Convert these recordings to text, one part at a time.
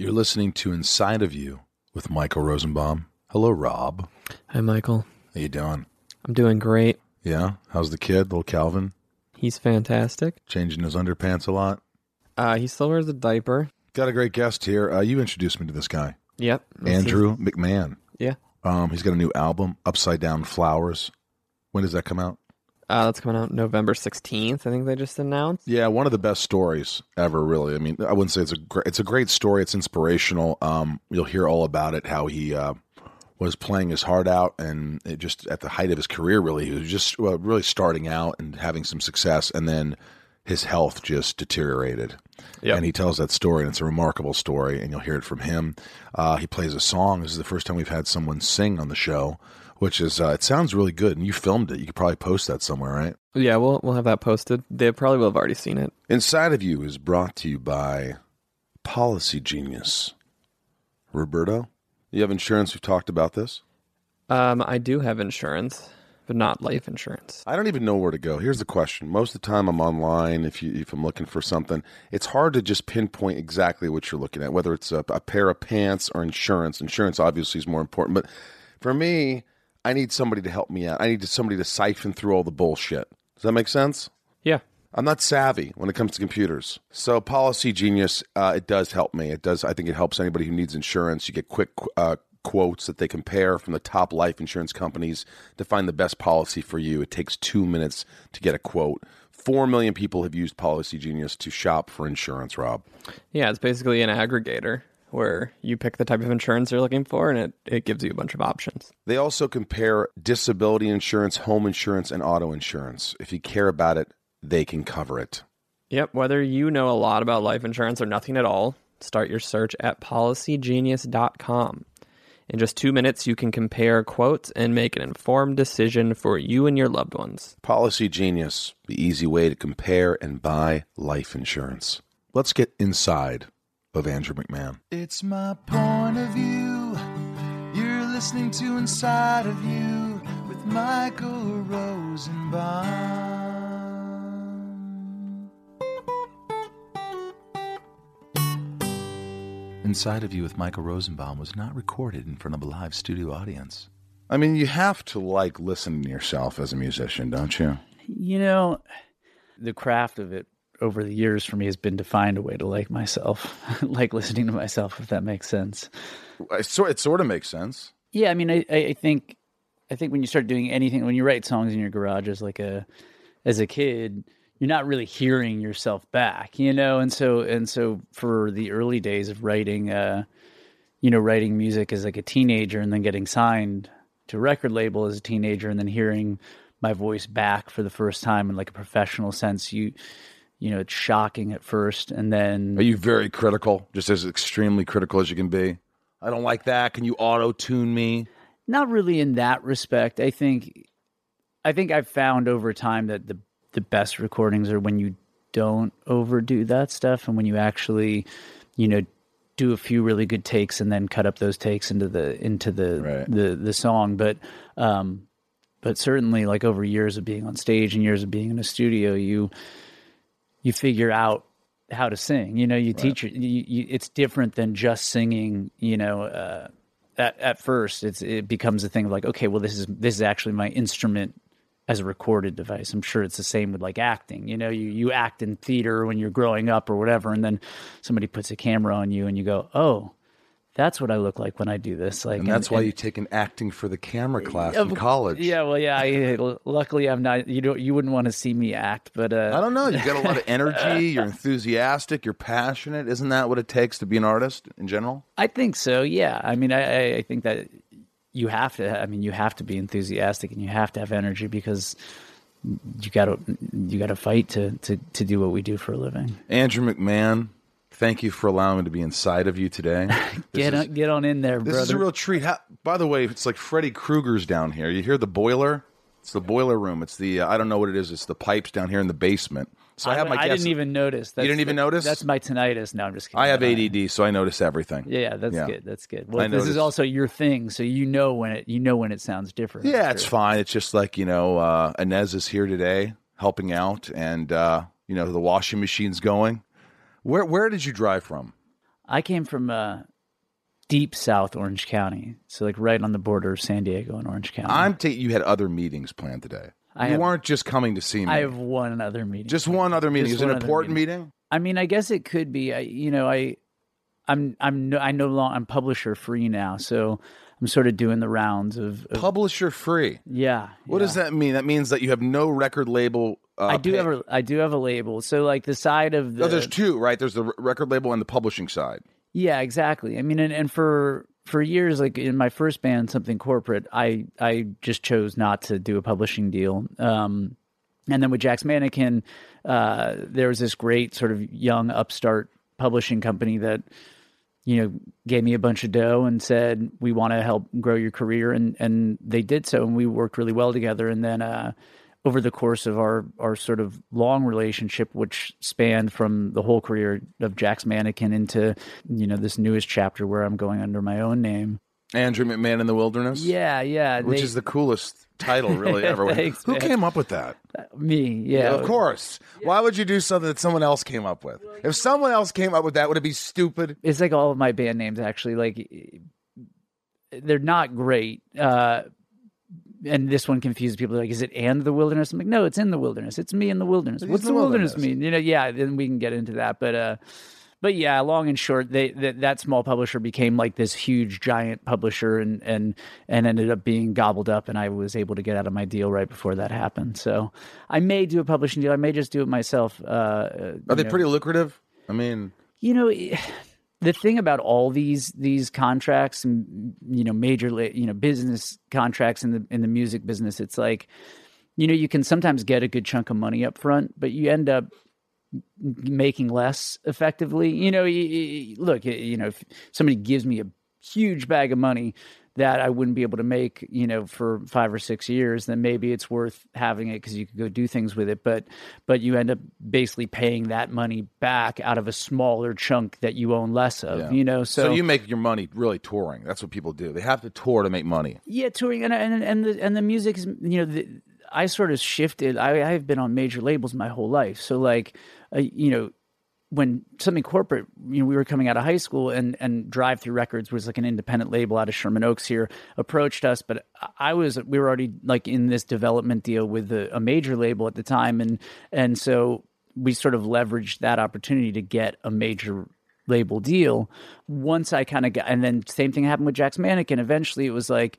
You're listening to Inside of You with Michael Rosenbaum. Hello, Rob. Hi, Michael. How you doing? I'm doing great. Yeah. How's the kid, little Calvin? He's fantastic. Changing his underpants a lot. Uh, he still wears a diaper. Got a great guest here. Uh, you introduced me to this guy, Yep. Andrew McMahon. yeah. Um, he's got a new album, Upside Down Flowers. When does that come out? Uh, that's coming out November 16th. I think they just announced. Yeah, one of the best stories ever. Really, I mean, I wouldn't say it's a great, it's a great story. It's inspirational. Um, you'll hear all about it. How he uh, was playing his heart out, and it just at the height of his career, really, he was just well, really starting out and having some success, and then his health just deteriorated. Yep. And he tells that story, and it's a remarkable story, and you'll hear it from him. Uh, he plays a song. This is the first time we've had someone sing on the show, which is uh, it sounds really good. And you filmed it. You could probably post that somewhere, right? Yeah, we'll we'll have that posted. They probably will have already seen it. Inside of You is brought to you by Policy Genius. Roberto, you have insurance. We've talked about this. Um, I do have insurance, but not life insurance. I don't even know where to go. Here's the question. Most of the time I'm online if you if I'm looking for something. It's hard to just pinpoint exactly what you're looking at, whether it's a, a pair of pants or insurance. Insurance obviously is more important, but for me, I need somebody to help me out. I need somebody to siphon through all the bullshit. Does that make sense? Yeah. I'm not savvy when it comes to computers. So Policy Genius, uh, it does help me. It does. I think it helps anybody who needs insurance. You get quick uh, quotes that they compare from the top life insurance companies to find the best policy for you. It takes two minutes to get a quote. Four million people have used Policy Genius to shop for insurance. Rob, Yeah, it's basically an aggregator where you pick the type of insurance you're looking for, and it, it gives you a bunch of options. they also compare disability insurance, home insurance, and auto insurance. If you care about it, they can cover it. Yep, whether you know a lot about life insurance or nothing at all, start your search at policygenius.com. In just two minutes, you can compare quotes and make an informed decision for you and your loved ones. Policy Genius, the easy way to compare and buy life insurance. Let's get inside of Andrew McMahon. It's my point of view. You're listening to Inside of You with Michael Rosenbaum. Inside of You with Michael Rosenbaum was not recorded in front of a live studio audience. I mean, you have to like listening to yourself as a musician, don't you? You know, the craft of it over the years for me has been to find a way to like myself, like listening to myself, if that makes sense. It sort, it sort of makes sense. Yeah, I mean, I, I think, I think when you start doing anything, when you write songs in your garage as like a, as a kid, you're not really hearing yourself back, you know, and so and so for the early days of writing, uh, you know, writing music as like a teenager and then getting signed to a record label as a teenager and then hearing my voice back for the first time in like a professional sense, you, you know, it's shocking at first, and then Are you very critical, just as extremely critical as you can be? I don't like that. Can you auto tune me? not really in that respect. I think I think I've found over time that the the best recordings are when you don't overdo that stuff and when you actually, you know, do a few really good takes and then cut up those takes into the into the Right. the the song. But um but certainly like over years of being on stage and years of being in a studio, you you figure out how to sing. You know, you teach it. You, you, it's different than just singing. You know, uh, at at first, it's it becomes a thing of like, okay, well, this is this is actually my instrument as a recorded device. I'm sure it's the same with like acting. You know, you you act in theater when you're growing up or whatever, and then somebody puts a camera on you, and you go, oh. That's what I look like when I do this. Like, And that's why you take an acting for the camera class in college. Yeah, well, yeah. I, luckily, I'm not. You don't. You wouldn't want to see me act, but uh, I don't know. You got a lot of energy. You're enthusiastic. You're passionate. Isn't that what it takes to be an artist in general? I think so. Yeah. I mean, I, I- I think that you have to. I mean, you have to be enthusiastic and you have to have energy because you got to you got to fight to to to do what we do for a living. Andrew McMahon, thank you for allowing me to be inside of you today. This Get is, on, get on in there, This brother. This is a real treat. How, by the way, it's like Freddy Krueger's down here. You hear the boiler? It's the boiler room. It's the uh, I don't know what it is. It's the pipes down here in the basement. So I, have my. I didn't even notice. That's, you didn't even that- notice? That's my tinnitus. No, I'm just kidding. I have ADD, so I notice everything. Yeah, that's Yeah. good. That's good. I Well, this noticed. is also your thing, so you know when it you know when it sounds different. Yeah, it's fine. It's just like you know, uh, Inez is here today helping out, and uh, you know the washing machine's going. Where where did you drive from? I came from uh, deep South Orange County, so like right on the border of San Diego and Orange County. I'm ta- you had other meetings planned today. I you have- weren't just coming to see me. I have one other meeting. just one other meeting. Just Is it an important meeting? I mean, I guess it could be. I, you know, I, I'm, I'm, no, I no longer I'm publisher free now, so I'm sort of doing the rounds of, of Publisher free. yeah. What yeah. does that mean? That means that you have no record label. Uh, I do pay- have a, I do have a label. So like the side of the, No, there's two, right? There's the record label and the publishing side. Yeah, exactly. I mean, and, and for for years, like in my first band, something corporate, I I just chose not to do a publishing deal. Um, and then with Jack's Mannequin, uh, there was this great sort of young upstart publishing company that you know gave me a bunch of dough and said we want to help grow your career, and and they did so, and we worked really well together. And then uh, over the course of our our sort of long relationship, which spanned from the whole career of Jack's Mannequin into you know this newest chapter where I'm going under my own name. Andrew McMahon in the Wilderness. Yeah, yeah, which they- is the coolest title really ever. Thanks, Who man. came up with that? me. Yeah, of course. Why would you do something that someone else came up with? If someone else came up with that, would it be stupid? it's like all of my band names actually like they're not great uh and this one confuses people like is it and the wilderness i'm like no it's in the wilderness it's me in the wilderness It's what's the the wilderness, wilderness. mean you know yeah then we can get into that but uh but yeah long and short they that, that small publisher became like this huge giant publisher and and and ended up being gobbled up and i was able to get out of my deal right before that happened so i may do a publishing deal i may just do it myself uh Are they know. pretty lucrative? I mean, you know the thing about all these these contracts and you know major you know business contracts in the in the music business it's like you know you can sometimes get a good chunk of money up front but you end up making less effectively you know you, you, look you know if somebody gives me a huge bag of money that I wouldn't be able to make, you know, for five or six years, then maybe it's worth having it because you could go do things with it. But but you end up basically paying that money back out of a smaller chunk that you own less of, Yeah. you know. so, So, you make your money really touring. That's what people do. They have to tour to make money. yeah, touring and and and the and the music is you know the, I sort of shifted. I I've been on major labels my whole life, so like uh, you know when something corporate, you know, we were coming out of high school and and Drive-Thru Records was like an independent label out of Sherman Oaks here approached us, but I was we were already like in this development deal with a, a major label at the time, and and so we sort of leveraged that opportunity to get a major label deal. Once I kind of got, and then same thing happened with Jack's Mannequin. Eventually, it was like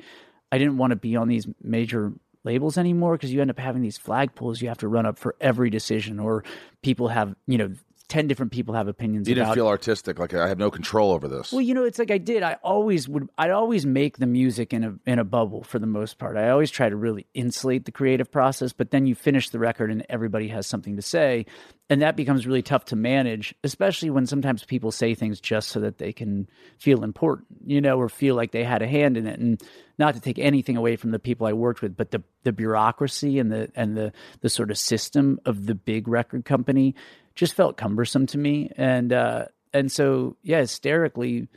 I didn't want to be on these major labels anymore because you end up having these flagpoles you have to run up for every decision, or people have you know. 10 different people have opinions You didn't about feel artistic, like I have no control over this. well, you know, it's like I did. I always would. I always make the music in a in a bubble for the most part. I always try to really insulate the creative process. But then you finish the record and everybody has something to say, and that becomes really tough to manage, especially when sometimes people say things just so that they can feel important, you know, or feel like they had a hand in it. And not to take anything away from the people I worked with, but the the bureaucracy and the and the the sort of system of the big record company just felt cumbersome to me. And uh, and so yeah, hysterically,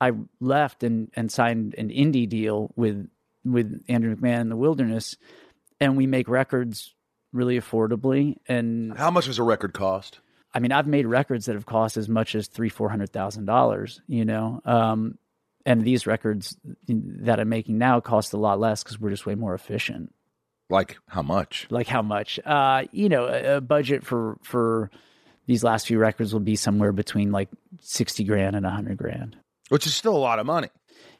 I left and and signed an indie deal with with Andrew McMahon in the Wilderness, and we make records really affordably. And How much does a record cost? I mean, I've made records that have cost as much as three, four hundred thousand dollars. You know, um, and these records that I'm making now cost a lot less because we're just way more efficient. Like how much? Like how much? Uh, you know, a, a budget for for these last few records will be somewhere between like sixty grand and a hundred grand. Which is still a lot of money.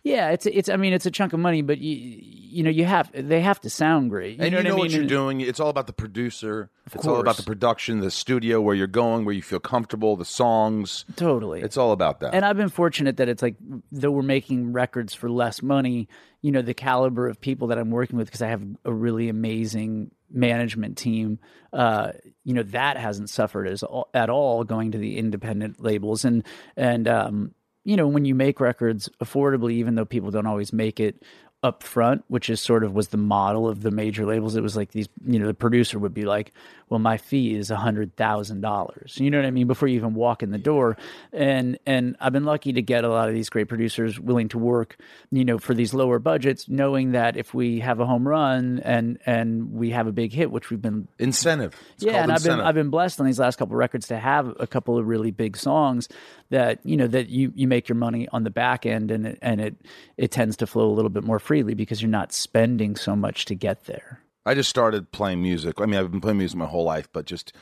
Yeah, it's it's. I mean, it's a chunk of money, but you you know you have they have to sound great. You and know you know what, I what you're doing. It's all about the producer. it's all about the production, the studio, where you're going, where you feel comfortable, the songs. Totally. It's all about that. and I've been fortunate that it's like though we're making records for less money, you know, the caliber of people that I'm working with because I have a really amazing management team. Uh, you know, that hasn't suffered as at all going to the independent labels and and um, you know, when you make records affordably, even though people don't always make it up front, which is sort of was the model of the major labels. It was like these, you know, the producer would be like, "Well, my fee is a hundred thousand dollars." You know what I mean? Before you even walk in the door, and and I've been lucky to get a lot of these great producers willing to work, you know, for these lower budgets, knowing that if we have a home run and and we have a big hit, which we've been Incentive. It's yeah, and I've been. I've been blessed on these last couple of records to have a couple of really big songs that you know that you you make your money on the back end and it, and it it tends to flow a little bit more freely because you're not spending so much to get there. I just started playing music. I mean, I've been playing music my whole life, but just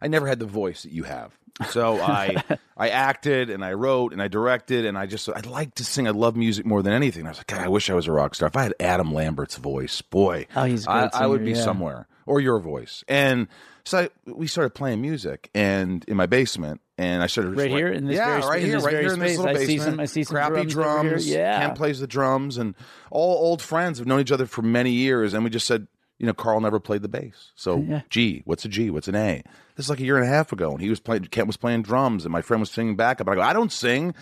I never had the voice that you have. So I I acted and I wrote and I directed and I just I like to sing. I love music more than anything. I was like, God, I wish I was a rock star. If I had Adam Lambert's voice, boy, Oh, he's I, great I would be yeah. somewhere or your voice. And so I, we started playing music and in my basement. And I started Right here in this yeah, very- right here, right here in this little I see basement. some- I see some crappy drums drums. Yeah. Kent plays the drums, and all old friends have known each other for many years. And we just said, you know, Carl never played the bass. So Yeah. G, what's a G? What's an A? This is like a year and a half ago, and he was playing. Kent was playing drums, and my friend was singing backup. And I go, I don't sing,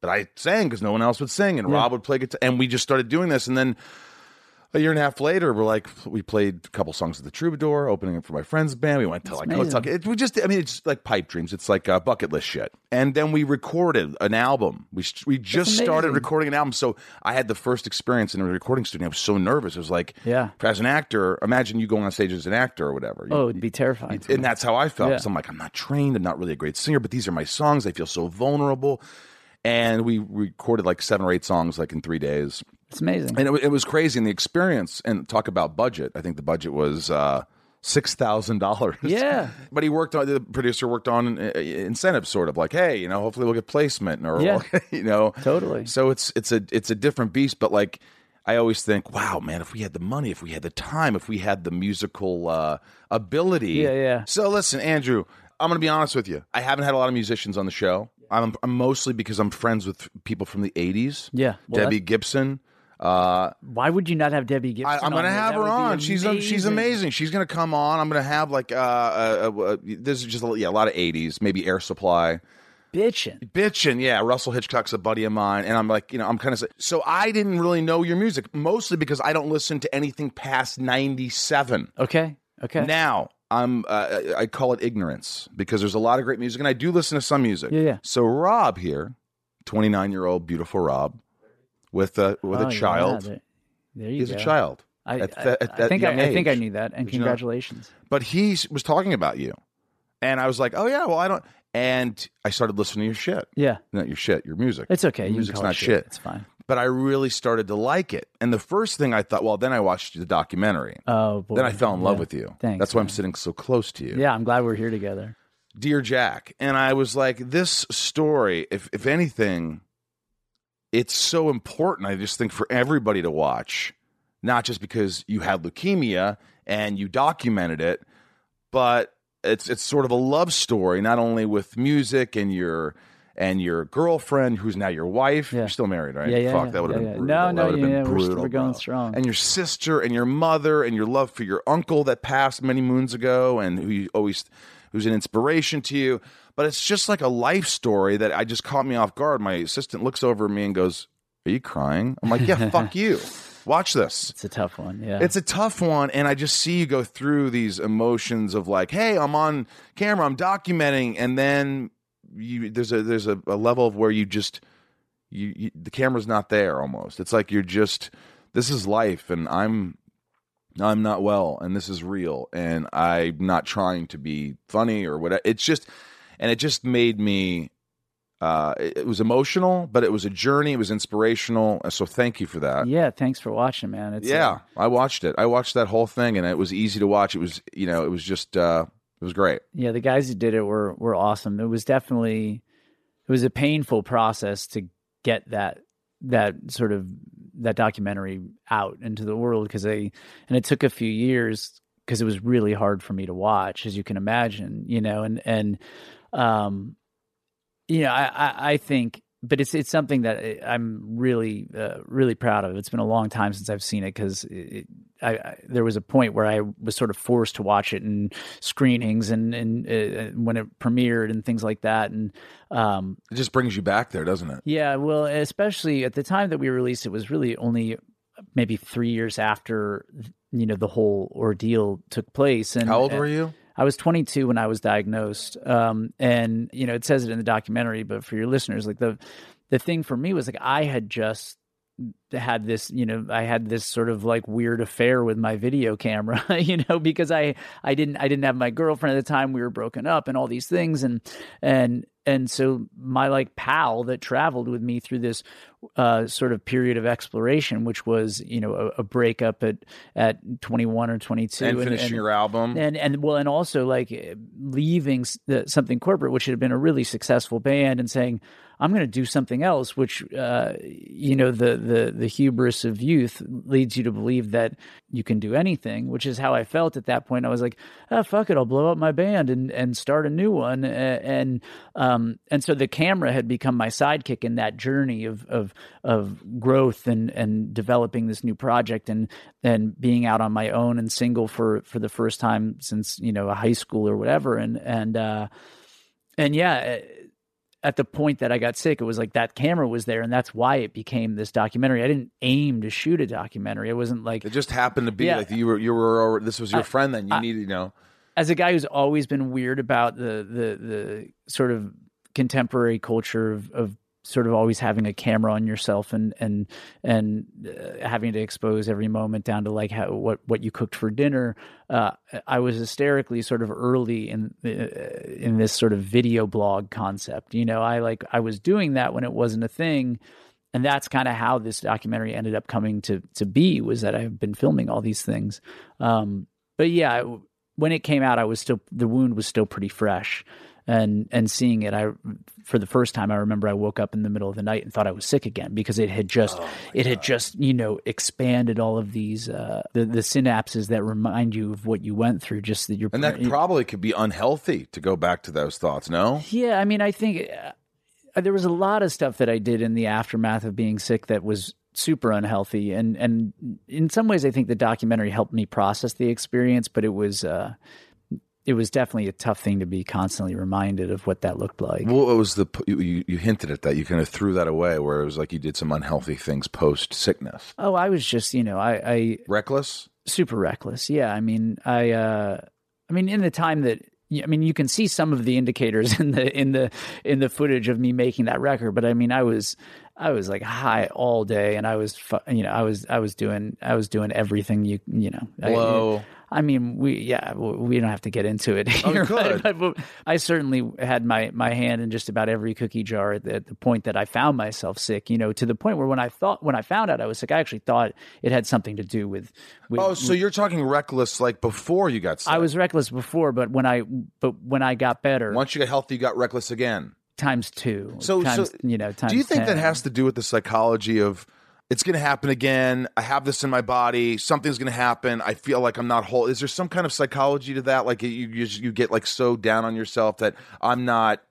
but I sang because no one else would sing, and Rob would play guitar, and we just started doing this, and then. A year and a half later, we're like, we played a couple songs at the Troubadour, opening it for my friend's band. We went to like amazing. Hotel. It, we just, I mean, it's like pipe dreams. It's like uh, bucket list shit. And then we recorded an album. We we just started recording an album. So I had the first experience in a recording studio. I was so nervous. It was like, Yeah. as an actor, imagine you going on stage as an actor or whatever. You- Oh, it'd be terrifying. and that's how I felt. Yeah. I'm like, I'm not trained. I'm not really a great singer, but these are my songs. I feel so vulnerable. And we recorded like seven or eight songs like in three days. It's amazing. And it, it was crazy. And the experience, and talk about budget, I think the budget was uh, $6,000. Yeah. But he worked on, the producer worked on uh, incentives, sort of like, hey, you know, hopefully we'll get placement or, Yeah. you know. Totally. So it's, it's a, it's a different beast, but like, I always think, wow, man, if we had the money, if we had the time, if we had the musical uh, ability. Yeah, yeah. So listen, Andrew, I'm going to be honest with you. I haven't had a lot of musicians on the show. I'm, I'm mostly because I'm friends with people from the 80s. Yeah, well, Debbie Gibson. Uh, Why would you not have Debbie Gibson? I, I'm going to have her on. She's a, she's amazing. She's going to come on. I'm going to have like uh, uh, uh, uh, this is just a, yeah a lot of 80s, maybe Air Supply. Bitching. Bitchin', yeah. Russell Hitchcock's a buddy of mine, and I'm like, you know, I'm kind of so I didn't really know your music mostly because I don't listen to anything past '97. Okay. Okay. Now I'm uh, I call it ignorance because there's a lot of great music, and I do listen to some music. Yeah, yeah. So Rob here, 29 year old beautiful Rob, with a with Oh, a yeah, child. there- there you He's go. a child. I, at I- at I think I, I think I knew that, and Did you know? congratulations. But he was talking about you, and I was like, oh yeah, well I don't. And I started listening to your shit. Yeah, Not your shit, your music. it's okay. Your You music's not shit. It's fine. But I really started to like it. And the first thing I thought, well, then I watched the documentary. Oh boy. then I fell in love Yeah. with you. Thanks, That's why I'm sitting so close to you. Yeah, I'm glad we're here together. Dear Jack. And I was like, this story, if if anything, it's so important. I just think for everybody to watch, not just because you had leukemia and you documented it, but it's it's sort of a love story, not only with music and your and your girlfriend, who's now your wife. Yeah. You're still married, right? Yeah, yeah, Fuck, yeah, that would have yeah, been yeah. brutal. No, that no, been yeah, we're still- brutal. we're going bro. strong. And your sister and your mother and your love for your uncle that passed many moons ago, and who you always who's an inspiration to you. But it's just like a life story that I just caught me off guard. My assistant looks over at me and goes, "Are you crying?" I'm like, "Yeah, fuck you. Watch this." It's a tough one. Yeah. It's a tough one, and I just see you go through these emotions of like, "Hey, I'm on camera, I'm documenting," and then you there's a there's a, a level of where you just you, you the camera's not there almost. It's like you're just this is life, and I'm I'm not well, and this is real, and I'm not trying to be funny or whatever. It's just, and it just made me. Uh, it, it was emotional, but it was a journey. It was inspirational. So thank you for that. yeah. Thanks for watching, man. It's uh, Yeah, I watched it. I watched that whole thing, and it was easy to watch. It was, you know, it was just, uh, it was great. yeah. The guys who did it were were awesome. It was definitely it was a painful process to get that that sort of that documentary out into the world because they and it took a few years because it was really hard for me to watch as you can imagine you know and and um you know i i, I think but it's it's something that I- I'm really uh, really proud of. It's been a long time since I've seen it because it, I, I there was a point where I was sort of forced to watch it in screenings and and uh, when it premiered and things like that. And um, It just brings you back there, doesn't it? yeah, well, especially at the time that we released it was really only maybe three years after you know the whole ordeal took place. And How old were you? I was 22 when I was diagnosed, um, and you know it says it in the documentary. But for your listeners, like the the thing for me was like I had just had this you know i had this sort of like weird affair with my video camera you know because i i didn't i didn't have my girlfriend at the time we were broken up and all these things and and and so my like pal that traveled with me through this uh, sort of period of exploration which was you know a, a breakup at at 21 or 22 And finishing your album. and and well and also like leaving the, something corporate which had been a really successful band and saying i'm going to do something else which uh, you know the the the hubris of youth leads you to believe that you can do anything which is how i felt at that point. I was like oh fuck it i'll blow up my band and and start a new one. And um and so the camera had become my sidekick in that journey of of of growth and and developing this new project and and being out on my own and single for for the first time since you know high school or whatever. And and uh and yeah at the point that I got sick, it was like that camera was there, and that's why it became this documentary. I didn't aim to shoot a documentary. It wasn't like It just happened to be Yeah. like you were you were this was your friend then you needed you know as a guy who's always been weird about the the the sort of contemporary culture of, of sort of always having a camera on yourself and and and uh, having to expose every moment down to like how what what you cooked for dinner. Uh, I was hysterically sort of early in uh, in this sort of video blog concept. You know I like I was doing that when it wasn't a thing. And that's kind of how this documentary ended up coming to to be was that I've been filming all these things. Um but yeah when it came out I was still the wound was still pretty fresh and and seeing it I for the first time I remember I woke up in the middle of the night and thought I was sick again because it had just it had just you know expanded all of these uh the, the synapses that remind you of what you went through just that you're and that probably could be unhealthy to go back to those thoughts no yeah, I mean, I think uh, there was a lot of stuff that I did in the aftermath of being sick that was super unhealthy, and and in some ways, I think the documentary helped me process the experience, but it was. Uh, it was definitely a tough thing to be constantly reminded of what that looked like. Well, it was the you, you you hinted at that. You kind of threw that away, where it was like you did some unhealthy things post sickness. Oh, I was just, you know, I, I Reckless. super reckless. Yeah, I mean, I, uh, I mean, in the time that, I mean, you can see some of the indicators in the in the in the footage of me making that record, but I mean, I was, I was like high all day, and I was, fu- you know, I was, I was doing, I was doing everything you, you know, I- I mean, we yeah, we don't have to get into it Oh, here, but I certainly had my my hand in just about every cookie jar at the, at the point that I found myself sick. You know, to the point where when I thought when I found out I was sick, I actually thought it had something to do with. with Oh, so you're talking reckless like before you got sick. I was reckless before, but when I but when I got better, Once you got healthy, you got reckless again. Times two. So, times, so you know, times do you think 10. that has to do with the psychology of it's going to happen again? I have this in my body. Something's going to happen. I feel like I'm not whole. Is there some kind of psychology to that? Like you, you, you get like so down on yourself that I'm not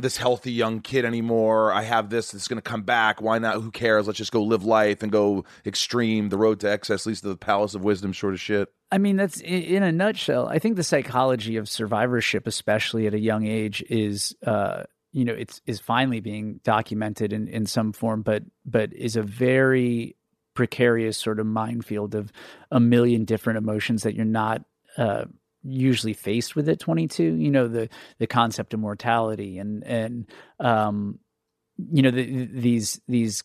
this healthy young kid anymore. I have this. It's going to come back. Why not? Who cares? Let's just go live life and go extreme. The road to excess leads to the palace of wisdom. Short of shit. I mean, that's in a nutshell. I think the psychology of survivorship, especially at a young age, is uh, you know it's is finally being documented in, in some form, but but is a very precarious sort of minefield of a million different emotions that you're not uh, usually faced with at 22. You know the the concept of mortality and and um, you know the, these these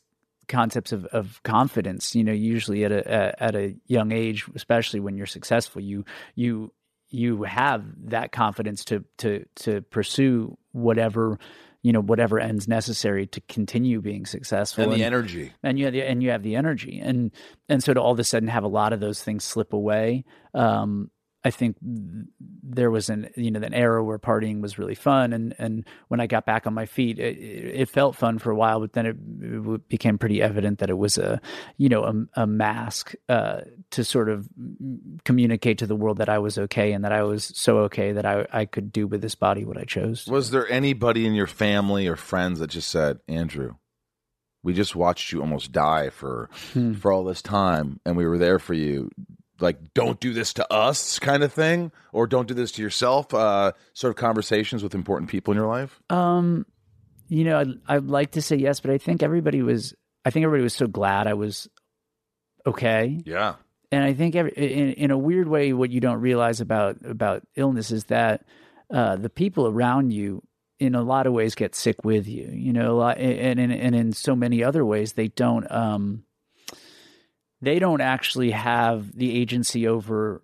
concepts of, of confidence you know usually at a a- at a young age especially when you're successful you you you have that confidence to to to pursue whatever you know whatever ends necessary to continue being successful And the energy. and you have the, and you have the energy and and so to all of a sudden have a lot of those things slip away um I think there was an you know an era where partying was really fun, and and when I got back on my feet, it, it felt fun for a while, but then it, it became pretty evident that it was a you know a, a mask uh, to sort of communicate to the world that I was okay and that I was so okay that I I could do with this body what I chose. Was there anybody in your family or friends that just said, Andrew, we just watched you almost die for for all this time and we were there for you. Like, don't do this to us kind of thing, or don't do this to yourself, uh, sort of conversations with important people in your life? Um, you know, I'd, I'd like to say yes, but I think everybody was. I think everybody was so glad I was okay. Yeah. and I think every, in in a weird way, what you don't realize about about illness is that uh, the people around you, in a lot of ways, get sick with you. You know, and and and in so many other ways, they don't. Um, they don't actually have the agency over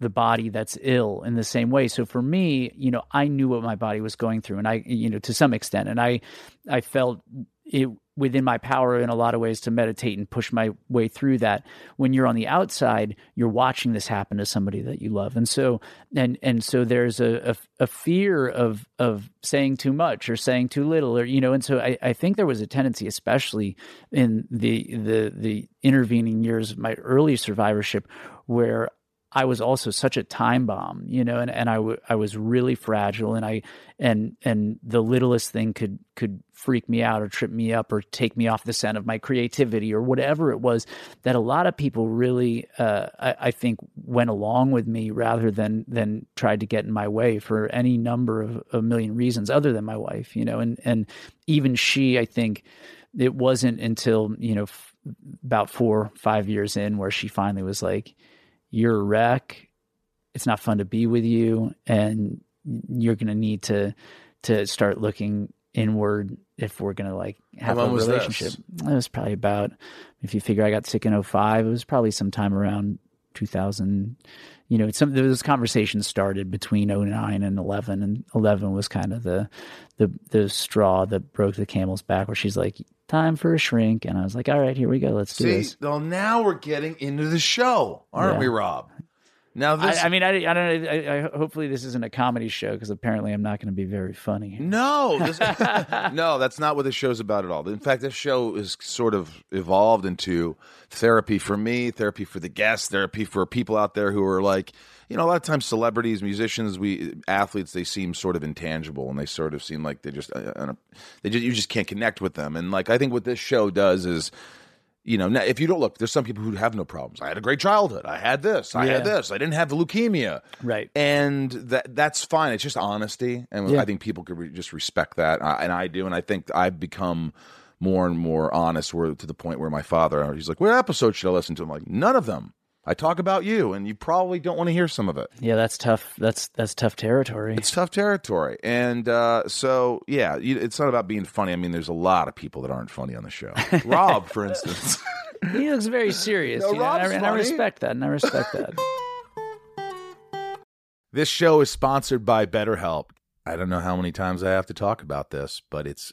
the body that's ill in the same way. So for me, you know, I knew what my body was going through, and I, you know, to some extent, and I, I felt it within my power in a lot of ways to meditate and push my way through that. When you're on the outside, you're watching this happen to somebody that you love, and so and and so there's a a, a fear of of saying too much or saying too little, or you know, and so I, I think there was a tendency, especially in the the the intervening years of my early survivorship, where I was also such a time bomb, you know, and, and I, w- I was really fragile and I, and, and the littlest thing could, could freak me out or trip me up or take me off the scent of my creativity or whatever it was that a lot of people really, uh, I, I think went along with me rather than, than tried to get in my way for any number of a million reasons other than my wife, you know, and, and even she, I think it wasn't until, you know, f- about four, five years in where she finally was like, you're a wreck. It's not fun to be with you, and you're going to need to to start looking inward if we're going to like have a relationship. It was probably about if you figure I got sick in 05, it was probably sometime around 2000. You know, some those conversations started between 09 and 11, and 11 was kind of the the the straw that broke the camel's back, where she's like, "Time for a shrink," and I was like, "All right, here we go, let's do See, this." well, now we're getting into the show, aren't Yeah. we, Rob? Now this. I, I mean, I, I don't know. I, I, hopefully, this isn't a comedy show because apparently, I'm not going to be very funny. no, this, no, that's not what this show's about at all. In fact, this show is sort of evolved into therapy for me, therapy for the guests, therapy for people out there who are like, you know, a lot of times celebrities, musicians, we athletes, they seem sort of intangible, and they sort of seem like they just, uh, uh, they just, you just can't connect with them. And like, I think what this show does is. You know, now, if you don't look, there's some people who have no problems. I had a great childhood. I had this. I had this. I didn't have the leukemia. Right. and that that's fine. It's just honesty, and Yeah. I think people could re- just respect that, uh, and I do. And I think I've become more and more honest, where to the point where my father, he's like, "What episode should I listen to?" I'm like, "None of them. I talk about you, and you probably don't want to hear some of it. Yeah, that's tough. That's that's tough territory. It's tough territory." And uh, so, yeah, you, it's not about being funny. I mean, there's a lot of people that aren't funny on the show. Rob, for instance. he looks very serious, No, you know, and, I, and I respect that. And I respect that. This show is sponsored by BetterHelp. I don't know how many times I have to talk about this, but it's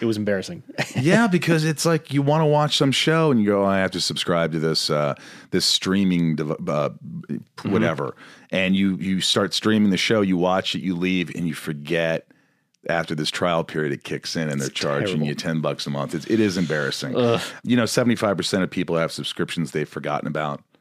it was embarrassing. yeah, because it's like you want to watch some show and you go, oh, I have to subscribe to this uh, this streaming dev- uh, whatever, and you you start streaming the show, you watch it, you leave, and you forget. After this trial period, it kicks in and they're charging terrible. you ten bucks a month. It's, it is embarrassing. You know, seventy five percent of people have subscriptions they've forgotten about.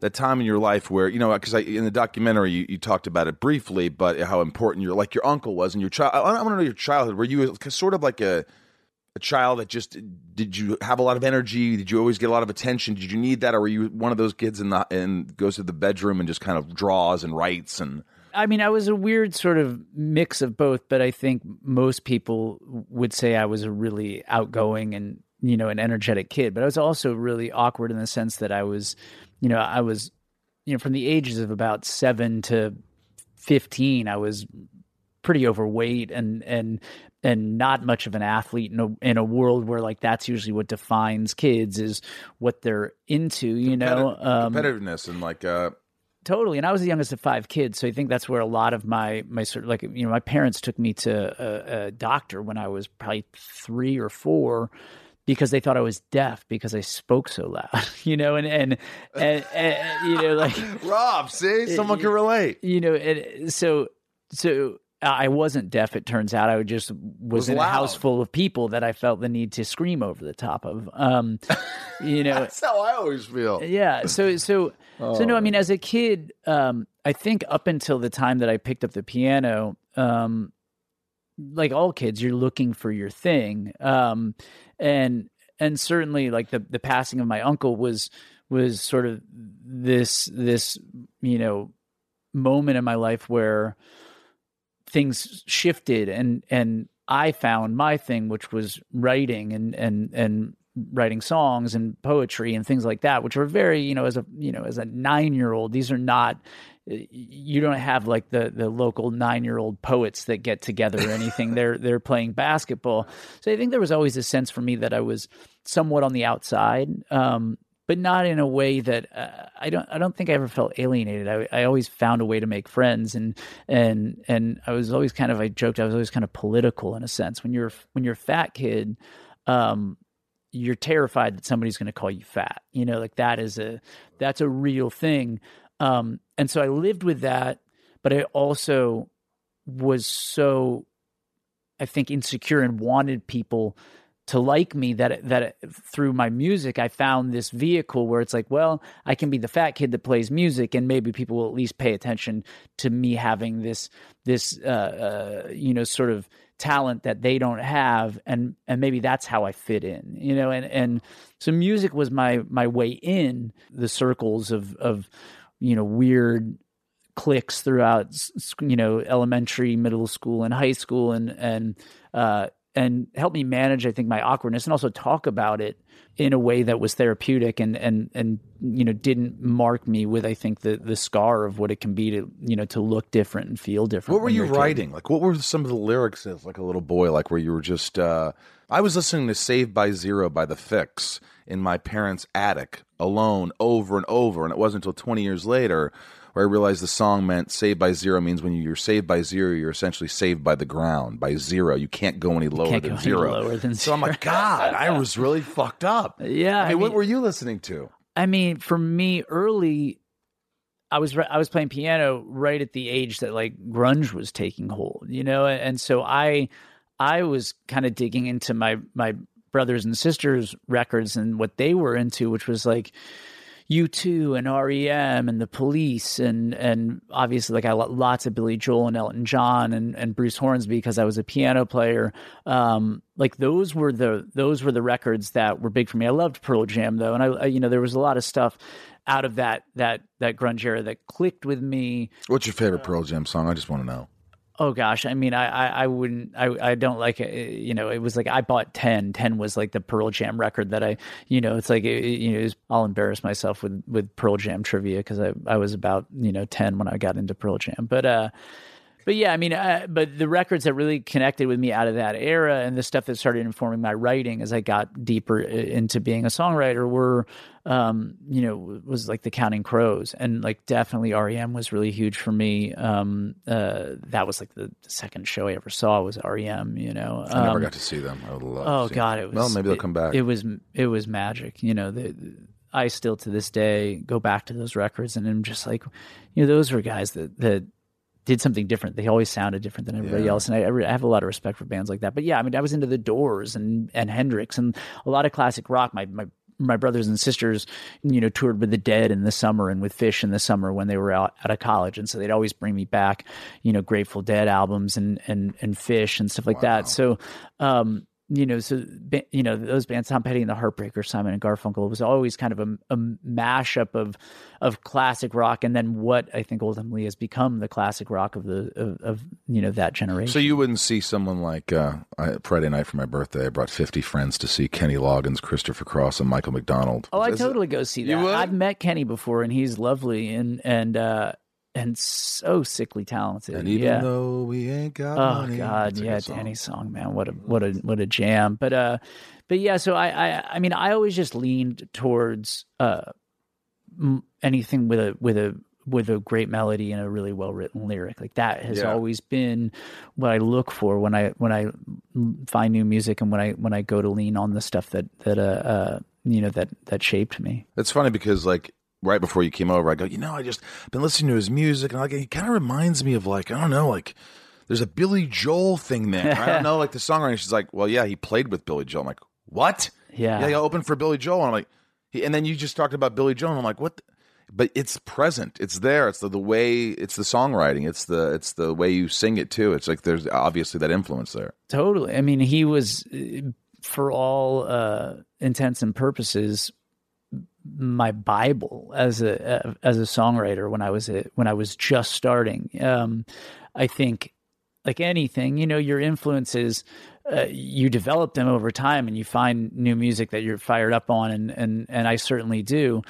that time in your life where you know because in the documentary you, you talked about it briefly but how important your like your uncle was in your child i, I want to know your childhood were you sort of like a a child that just did you have a lot of energy did you always get a lot of attention did you need that or were you one of those kids in the and goes to the bedroom and just kind of draws and writes and I mean, I was a weird sort of mix of both, but I think most people would say I was a really outgoing and, you know, an energetic kid. But I was also really awkward in the sense that I was, you know, I was, you know, from the ages of about seven to 15, I was pretty overweight and, and, and not much of an athlete in a, in a world where like that's usually what defines kids is what they're into, you know, um, competitiveness and like uh totally and i was the youngest of five kids so i think that's where a lot of my my sort of like you know my parents took me to a, a doctor when i was probably three or four because they thought i was deaf because i spoke so loud you know and and, and, and you know like rob see? someone can relate. you know and so so I wasn't deaf. It turns out. I just was, Was in a house full of people that I felt the need to scream over the top of. Um, you know, that's how i always feel. Yeah so so so no i mean as a kid um i think up until the time that i picked up the piano um like all kids you're looking for your thing. Um and and certainly like the the passing of my uncle was was sort of this this you know moment in my life where things shifted and and I found my thing which was writing and and and writing songs and poetry and things like that which are very you know as a you know as a 9-year-old these are not you don't have like the the local 9-year-old poets that get together or anything they're they're playing basketball so I think there was always a sense for me that I was somewhat on the outside um but not in a way that uh, I don't. I don't think I ever felt alienated. I, I always found a way to make friends, and and and I was always kind of. I joked. I was always kind of political in a sense. When you're when you're a fat kid, um, you're terrified that somebody's going to call you fat. You know, like that is a that's a real thing. Um, and so I lived with that, but I also was so, I think, insecure and wanted people to like me that that through my music I found this vehicle where it's like, well, I can be the fat kid that plays music, and maybe people will at least pay attention to me having this this uh, uh, you know sort of talent that they don't have, and and maybe that's how I fit in, you know, and and so music was my my way in the circles of of you know weird cliques throughout you know elementary middle school and high school and and uh and help me manage i think my awkwardness and also talk about it in a way that was therapeutic and and and you know didn't mark me with i think the the scar of what it can be to you know to look different and feel different What were you writing? Like, what were some of the lyrics as like a little boy? Like, where you were just. Uh, I was listening to "Saved by Zero by the Fixx in my parents' attic alone over and over, and it wasn't until 20 years later where I realized the song meant saved by zero means when you're saved by zero, you're essentially saved by the ground, by zero. You can't go any lower than go any zero. lower than so I'm like, God, I was really fucked up. Yeah, I mean, I what were you listening to? I mean, for me, early, I was I was playing piano right at the age that like grunge was taking hold, you know, and so I I was kind of digging into my my brothers and sisters records and what they were into, which was like U2 and REM and the Police and and obviously like I lo- lots of Billy Joel and Elton John and and Bruce Hornsby because I was a piano player. Um, like those were the those were the records that were big for me. I loved Pearl Jam though, and I, I you know there was a lot of stuff out of that that that grunge era that clicked with me. What's your favorite Pearl Jam song? I just want to know. Oh gosh, I mean, I, I, I wouldn't, I, I don't like it. Eh, you know, it was like I bought 10. 10 was like the Pearl Jam record that I, you know, it's like, it, it- you know, was- I'll embarrass myself with, with Pearl Jam trivia because I, I was about, you know, 10 when I got into Pearl Jam. But, uh, but yeah, I mean, uh, but the records that really connected with me out of that era and the stuff that started informing my writing as I got deeper into being a songwriter were, um, you know, was like the Counting Crows and like definitely REM was really huge for me. Um, uh, that was like the second show I ever saw was REM. You know, I never Um, got to see them. I would love. Oh to God, them. it was. Well, maybe they'll it- come back. It was it was magic. You know, the, I still to this day go back to those records and I'm just like, you know, those were guys that that did something different. They always sounded different than everybody Yeah. else, and I, I have a lot of respect for bands like that. But yeah, I mean, I was into the Doors and and Hendrix and a lot of classic rock. My my my brothers and sisters, you know, toured with the Dead in the summer and with Phish in the summer when they were out, out of college, and so they'd always bring me back, you know, Grateful Dead albums and and and Phish and stuff like that. So, um, you know, so you know those bands, Tom Petty and the Heartbreakers, Simon and Garfunkel, was always kind of a, a mashup of of classic rock, and then what I think ultimately has become the classic rock of the of, of you know that generation. So you wouldn't see someone like uh, I, Friday night for my birthday. I brought fifty friends to see Kenny Loggins, Christopher Cross, and Michael McDonald. Oh, I Is it- totally go see that. You would? I've met Kenny before, and he's lovely and and uh and so sickly talented. And even yeah. though we ain't got Oh money, God, yeah, good song. Danny's song, man, what a what a what a jam. But uh, but yeah, so I I I mean, I always just leaned towards uh m- anything with a with a with a great melody and a really well written lyric. Like that has Yeah. always been what I look for when I when I find new music and when I when I go to lean on the stuff that that uh, uh you know that that shaped me. It's funny because like right before you came over, I go, you know, I just been listening to his music, and like he kind of reminds me of like I don't know, like there's a Billy Joel thing there. I don't know, like the songwriter. She's like, well, yeah, he played with Billy Joel. I'm like, what? Yeah. yeah, he opened for Billy Joel. And I'm like, he, and then you just talked about Billy Joel. And I'm like, what? the- But it's present. It's there. It's the, the way. It's the songwriting. It's the it's the way you sing it too. It's like there's obviously that influence there. Totally. I mean, he was, uh, for all uh, intents and purposes, my Bible as a as a songwriter when I was a, when I was just starting. Um, I think, like anything, you know, your influences. Uh, you develop them over time, and you find new music that you're fired up on, and and and I certainly do.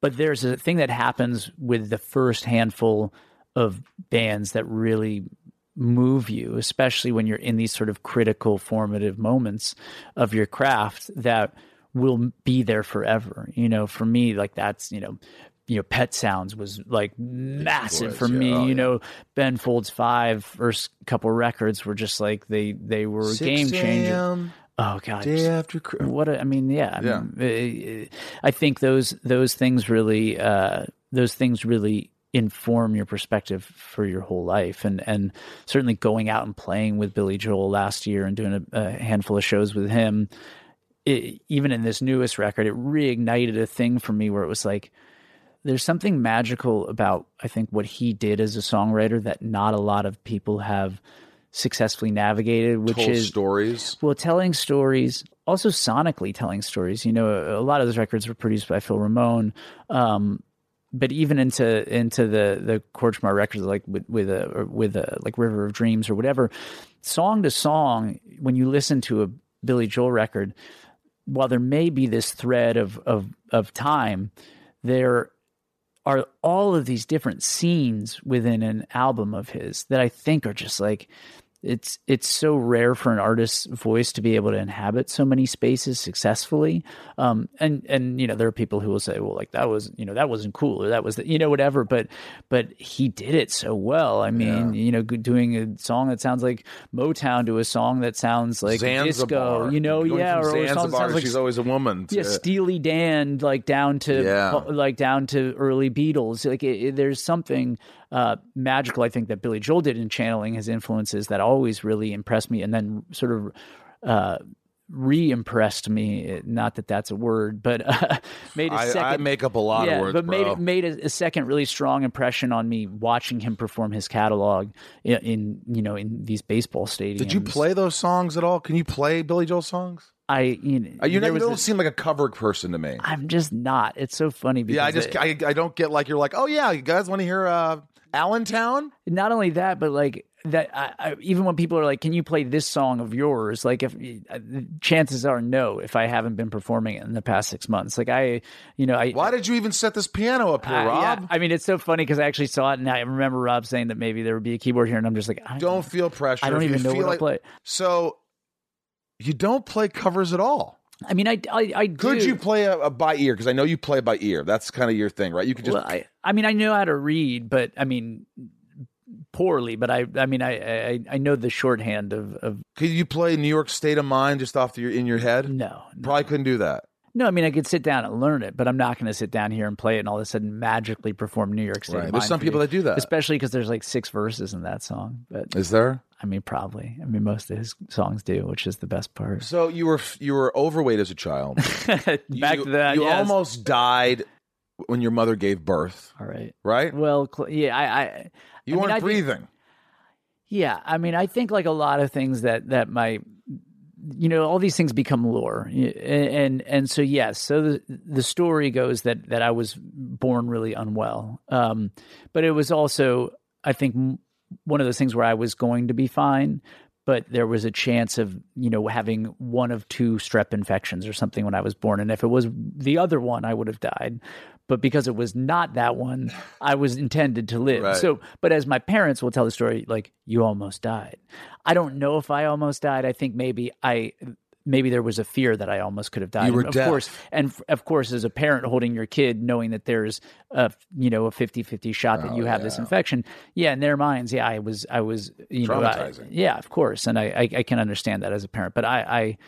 But there's a thing that happens with the first handful of bands that really move you, especially when you're in these sort of critical, formative moments of your craft that will be there forever. You know, for me, like that's, you know, you know, Pet Sounds was like massive for yeah. me. Oh, you yeah. know, Ben Folds Five first couple records were just like they they were game changing. Oh god, Day after what a, I mean, yeah, I, mean, I think those those things really uh, those things really inform your perspective for your whole life, and and certainly going out and playing with Billy Joel last year and doing a, a handful of shows with him, it, even in this newest record, it reignited a thing for me where it was like. There's something magical about I think what he did as a songwriter that not a lot of people have successfully navigated, which told is stories. well, telling stories, also sonically telling stories. You know, a, lot of those records were produced by Phil Ramone, um, but even into into the the Kortchmar records, like with with a or with a like River of Dreams or whatever, song to song, when you listen to a Billy Joel record, while there may be this thread of of of time, there are all of these different scenes within an album of his that I think are just like it's it's so rare for an artist's voice to be able to inhabit so many spaces successfully. Um, and and you know there are people who will say, well, like that was you know that wasn't cool or that was the, you know whatever. But but he did it so well. I mean, you know, doing a song that sounds like Motown to a song that sounds like disco. You know, Going yeah, or a song that sounds like she's always a woman. yeah, Steely Dan, like down to Yeah. like down to early Beatles. Like it, it- there's something uh, magical, I think, that Billy Joel did in channeling his influences that always really impressed me, and then sort of. Uh, re-impressed me not that that's a word but uh, made a I, second I make up a lot yeah, of words, but made bro. made a, a second really strong impression on me watching him perform his catalog in, in you know in these baseball stadiums. Did you play those songs at all? Can you play Billy Joel songs? I you, know, Uh, You, there you don't a- seem like a cover person to me. I'm just not. It's so funny because Yeah, I just it- I, I don't get like you're like, oh yeah, you guys want to hear uh, Allentown? not only that, but like that. I, I, even when people are like, "Can you play this song of yours?" Like, if uh, chances are no, if I haven't been performing it in the past six months, like I, you know, I. Why did you even set this piano up here, I- yeah, Rob? I mean, it's so funny because I actually saw it, and I remember Rob saying that maybe there would be a keyboard here, and I'm just like, I Don't feel pressure. I don't even know what to like- play. So you don't play covers at all. I mean, I, I, I Could do. you play a, a by ear? Because I know you play by ear. That's kind of your thing, right? You could just Well, I, I mean, I know how to read, but I mean, poorly. But I, I mean, I, I, I know the shorthand of, of could you play New York State of Mind just off the, your in your head? no, Probably couldn't do that. No, I mean I could sit down and learn it, but I'm not going to sit down here and play it and all of a sudden magically perform New York State. Right. There's some people you. that do that. especially because there's like six verses in that song. But Is there? I mean, probably. I mean, most of his songs do, which is the best part. So you were you were overweight as a child. Back you, to that. You yes. almost died when your mother gave birth, All right. right? Well, cl- yeah, I, I You I weren't I think- breathing. Yeah, I mean, I think like a lot of things that that my, you know, all these things become lore, and and so yes, so the the story goes that that I was born really unwell, um, but it was also I think one of those things where I was going to be fine, but there was a chance of you know having one of two strep infections or something when I was born, and if it was the other one, I would have died. But because it was not that one, I was intended to live. Right. So, but as my parents will tell the story, like you almost died. I don't know if I almost died. I think maybe I maybe there was a fear that I almost could have died. You were of deaf. course, and f- of course, as a parent holding your kid, knowing that there's a you know a 50-50 shot that oh, you have this infection, yeah, in their minds, yeah, I was I was you know I- yeah, of course, and I, I I can understand that as a parent, but I I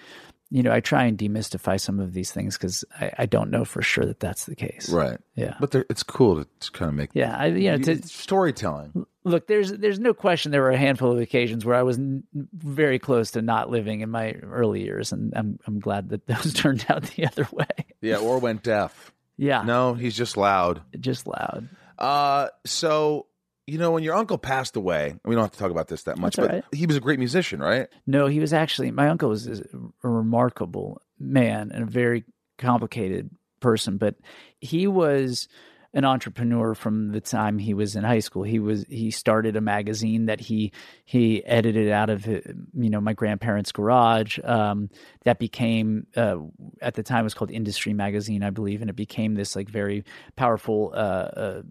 you know I try and demystify some of these things because I, I don't know for sure that that's the case. Right. Yeah. But it's cool to, to kind of make Yeah, I, you know, to, it's storytelling. look there's there's no question there were a handful of occasions where i was n- very close to not living in my early years and i'm i'm glad that those turned out the other way Yeah, or went deaf. yeah No, he's just loud. just loud Uh, so you know when your uncle passed away, we don't have to talk about this that much, That's but right. he was a great musician, right? no he was actually my uncle was a remarkable man and a very complicated person but he was an entrepreneur from the time he was in high school. He was he started a magazine that he he edited out of uh, you know my grandparents' garage. Um, that became uh, at the time it was called Industry Magazine, I believe, and it became this like very powerful uh, uh,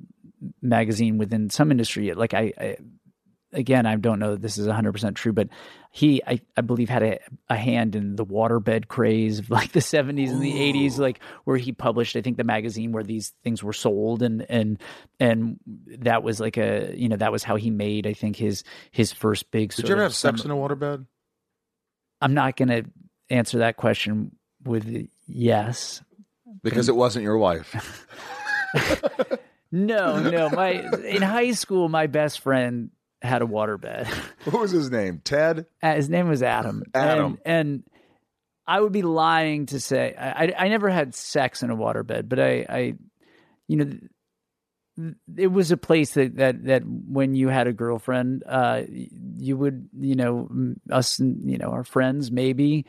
magazine within some industry. Like I, I again, I don't know that this is 100% true, but he, I, I believe, had a, a hand in the waterbed craze of like the 70s and the 80s, like where he published, I think, the magazine where these things were sold. And, and, and that was like a, you know, that was how he made, I think, his, his first big. Did you ever have sex in a waterbed? I'm not going to answer that question with yes. Because it wasn't your wife. No, no. My, in high school, my best friend had a waterbed. what was his name? Ted? Uh, his name was Adam. Adam. And, and I would be lying to say I, I, I never had sex in a waterbed, but I, I, you know, it was a place that, that, that when you had a girlfriend, uh, you would, you know, us, and, you know, our friends maybe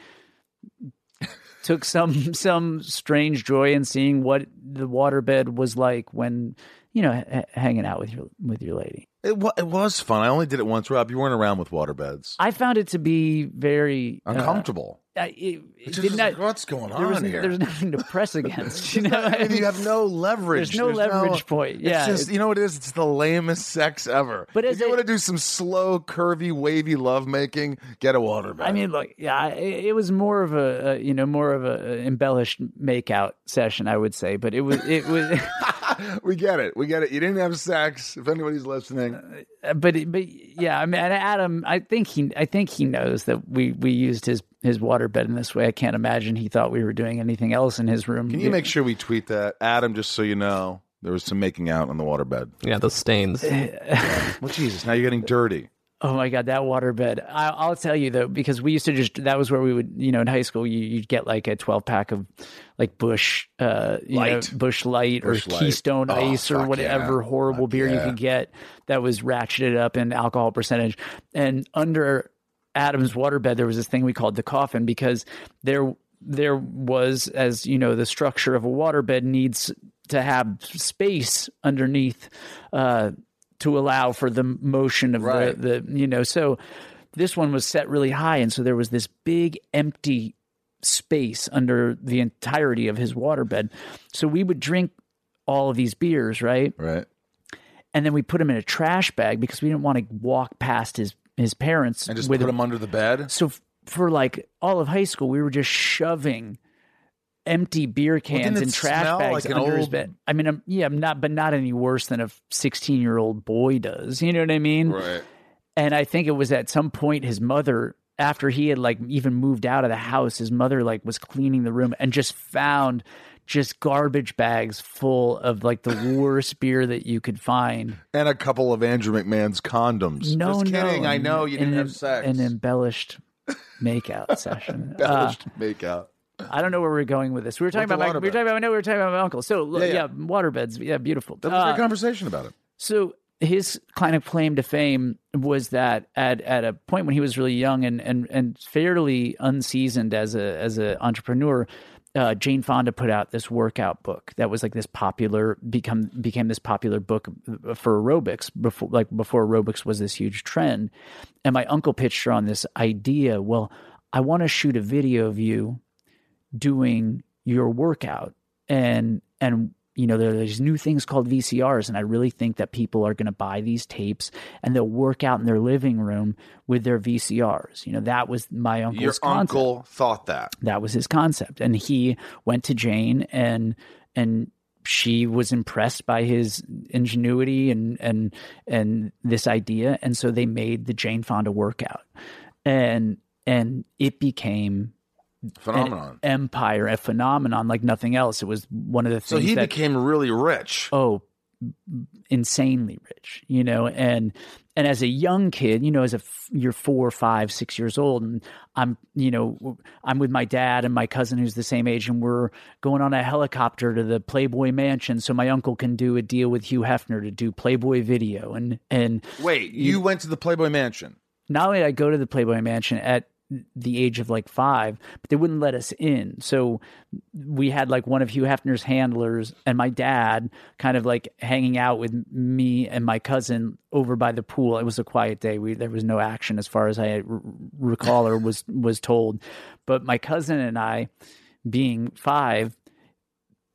took some, some strange joy in seeing what the waterbed was like when, you know, h- hanging out with your, with your lady. It, wa- it was fun. I only did it once. Rob, you weren't around with waterbeds. I found it to be very uh, Uncomfortable. I- it, it It's did not- like, what's going was, on here? There's nothing to press against. You know, I mean, you have no leverage. There's no leverage point. Yeah, it's just it's- you know what it is. It's the lamest sex ever. But if you want to do some slow, curvy, wavy love making, get a waterbed. I mean, look, yeah, it, it was more of a, a you know more of a, a embellished makeout session, I would say, but it was it was. we get it. We get it. You didn't have sex. If anybody's listening, uh, but but yeah, I mean, Adam, I think he, I think he knows that we we used his his waterbed in this way. I can't imagine he thought we were doing anything else in his room. can you make sure we tweet that, Adam? Just so you know, there was some making out on the waterbed. Yeah, the stains. Well, Jesus, now you're getting dirty. Oh my god, that waterbed! I, I'll tell you though, because we used to just that was where we would, you know, in high school, you, you'd get like a twelve pack of like Busch, uh, you know, Busch Light Busch or Light. Keystone Oh, Ice or whatever yeah. horrible Fuck beer you could get that was ratcheted up in alcohol percentage. And under Adam's waterbed, there was this thing we called the coffin because there there was, as you know, the structure of a waterbed needs to have space underneath. Uh, to allow for the motion of Right. the, the you know so this one was set really high and so there was this big empty space under the entirety of his waterbed so we would drink all of these beers right Right. and then we put them in a trash bag because we didn't want to walk past his his parents And just put them. them under the bed. so f- for like all of high school we were just shoving empty beer cans didn't and trash bags like an under his bed. I mean, I'm, yeah, I'm not, but not any worse than a 16 year old boy does. You know what I mean? Right. And I think it was at some point his mother, after he had like even moved out of the house, his mother like was cleaning the room and just found just garbage bags full of like the worst beer that you could find. And a couple of Andrew McMahon's condoms. No, just no, kidding. I know you didn't an, have sex. An embellished makeout session. Uh, Embellished makeout. I don't know where we're going with this. We were talking the about my, we were talking about no, we were talking about my uncle. So Yeah, yeah, yeah. waterbeds, yeah, beautiful. That was a Uh, good conversation about it. so his kind of claim to fame was that at at a point when he was really young and and and fairly unseasoned as a as an entrepreneur, uh, Jane Fonda put out this workout book that was like this popular become became this popular book for aerobics before like before aerobics was this huge trend, and my uncle pitched her on this idea. Well, I want to shoot a video of you doing your workout. And and you know there are these new things called VCRs and I really think that people are going to buy these tapes and they'll work out in their living room with their VCRs you know that was my uncle's Your concept. uncle thought that. that was his concept. And he went to Jane and and she was impressed by his ingenuity and and and this idea and so they made the Jane Fonda workout. And and it became Phenomenon. empire a phenomenon like nothing else it was one of the things So he that became really rich. oh insanely rich you know and and as a young kid you know as a you're four five six years old and i'm you know i'm with my dad and my cousin who's the same age and we're going on a helicopter to the playboy mansion so my uncle can do a deal with hugh hefner to do playboy video and and Wait, you went to the Playboy Mansion. not only did I go to the Playboy Mansion at the age of like five, but they wouldn't let us in. So we had like one of Hugh Hefner's handlers and my dad kind of like hanging out with me and my cousin over by the pool. It was a quiet day. We there was no action as far as I r- recall or was was told. But my cousin and I, being five,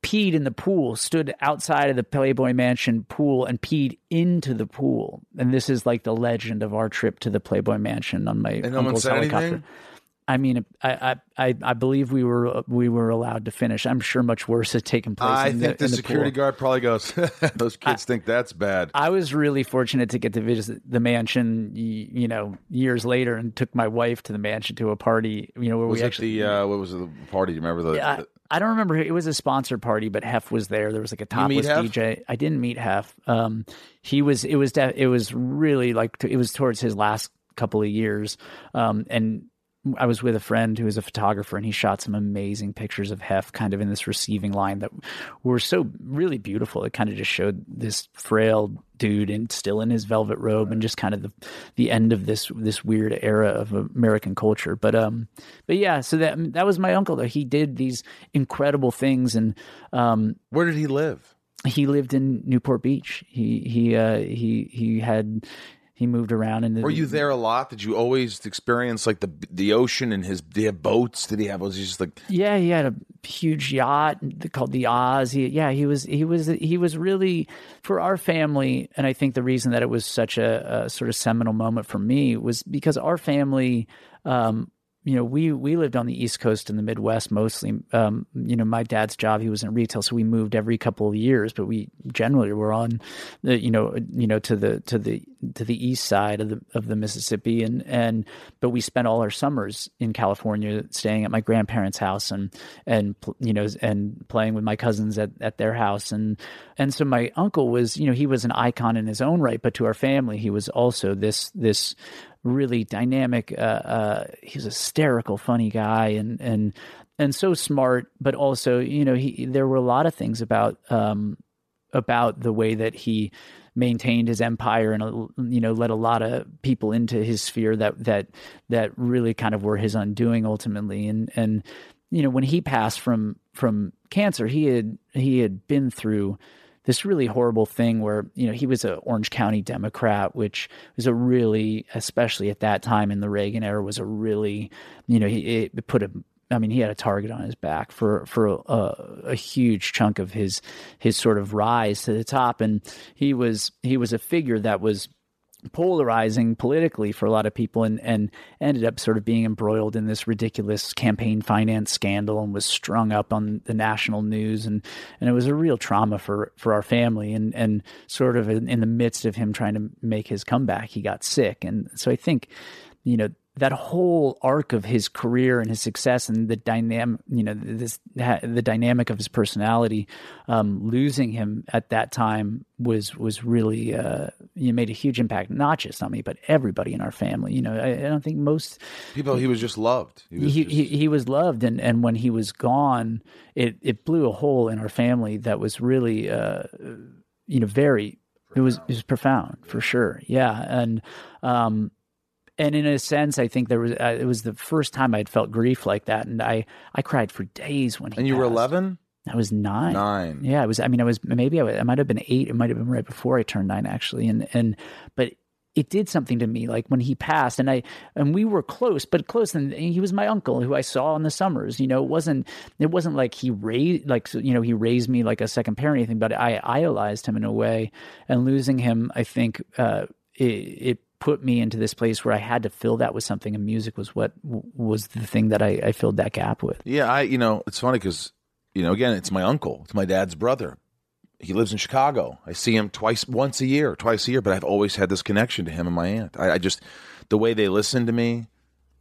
peed in the pool, stood outside of the Playboy Mansion pool and peed into the pool. And this is like the legend of our trip to the Playboy Mansion on my And no uncle's helicopter. anything? I mean, I, I, I, I believe we were we were allowed to finish. I'm sure much worse had taken place. I in think the, the, the security pool. guard probably goes, those kids think that's bad. I was really fortunate to get to visit the mansion, you know, years later, and took my wife to the mansion to a party. You know, where was we it actually the, uh, what was the party? Do you remember the, I, I don't remember. It was a sponsored party, but Hef was there. There was like a topless DJ. I didn't meet Hef. Um, he was. It was. De- it was really like. It was towards his last couple of years. Um, and I was with a friend who was a photographer, and he shot some amazing pictures of Hef, kind of in this receiving line that were so really beautiful. It kind of just showed this frail dude and still in his velvet robe, and just kind of the the end of this this weird era of American culture. But um, but yeah, so that that was my uncle. Though he did these incredible things, and um, where did he live? he lived in Newport Beach. He he uh, he he had he moved around and Were you there a lot? Did you always experience like the the ocean and his? Did he have boats? Did he have? Was he just like? Yeah, he had a huge yacht called the Oz. He, yeah, he was he was he was really for our family, and I think the reason that it was such a, a sort of seminal moment for me was because our family. Um, you know, we we lived on the East Coast in the Midwest mostly. Um, you know, my dad's job he was in retail, so we moved every couple of years. But we generally were on the you know you know to the to the to the east side of the of the Mississippi, and and but we spent all our summers in California, staying at my grandparents' house and and you know and playing with my cousins at, at their house, and and so my uncle was you know he was an icon in his own right, but to our family he was also this this really dynamic. Uh, uh, he's a hysterical, funny guy, and and and so smart. But also, you know, he there were a lot of things about um, about the way that he maintained his empire and you know let a lot of people into his sphere that that that really kind of were his undoing ultimately and and you know when he passed from from cancer he had he had been through this really horrible thing where you know he was an Orange County Democrat, which was a really, especially at that time in the Reagan era, was a really, you know, he it put a. I mean, he had a target on his back for for a, a huge chunk of his his sort of rise to the top, and he was he was a figure that was polarizing politically for a lot of people and, and ended up sort of being embroiled in this ridiculous campaign finance scandal and was strung up on the national news. And, and it was a real trauma for, for our family and, and sort of in, in the midst of him trying to make his comeback he got sick. And so I think you know that whole arc of his career and his success and the dynamic, you know, this the dynamic of his personality, um, losing him at that time was was really uh, you know, made a huge impact, not just on me, but everybody in our family. You know, I, I don't think most people. He was just loved. He was, he, just... he, he was loved, and and when he was gone, it it blew a hole in our family that was really, uh, you know, very. Profound. It was it was profound for sure. Yeah, and um, and in a sense, I think there was uh, it was the first time I'd felt grief like that, and I I cried for days when he. And you passed. were eleven. I was nine. Nine. Yeah, I was. I mean, I was maybe I, was, I might have been eight. It might have been right before I turned nine, actually. And and but it did something to me, like when he passed, and I and we were close, but close. And he was my uncle, who I saw in the summers. You know, it wasn't it wasn't like he raised like you know he raised me like a second parent or anything, but I idolized him in a way. And losing him, I think, uh, it, it put me into this place where I had to fill that with something, and music was what was the thing that I, I filled that gap with. Yeah, I you know it's funny because you know again it's my uncle, it's my dad's brother. He lives in Chicago. I see him twice, once a year, twice a year. But I've always had this connection to him and my aunt. I, I just the way they listen to me,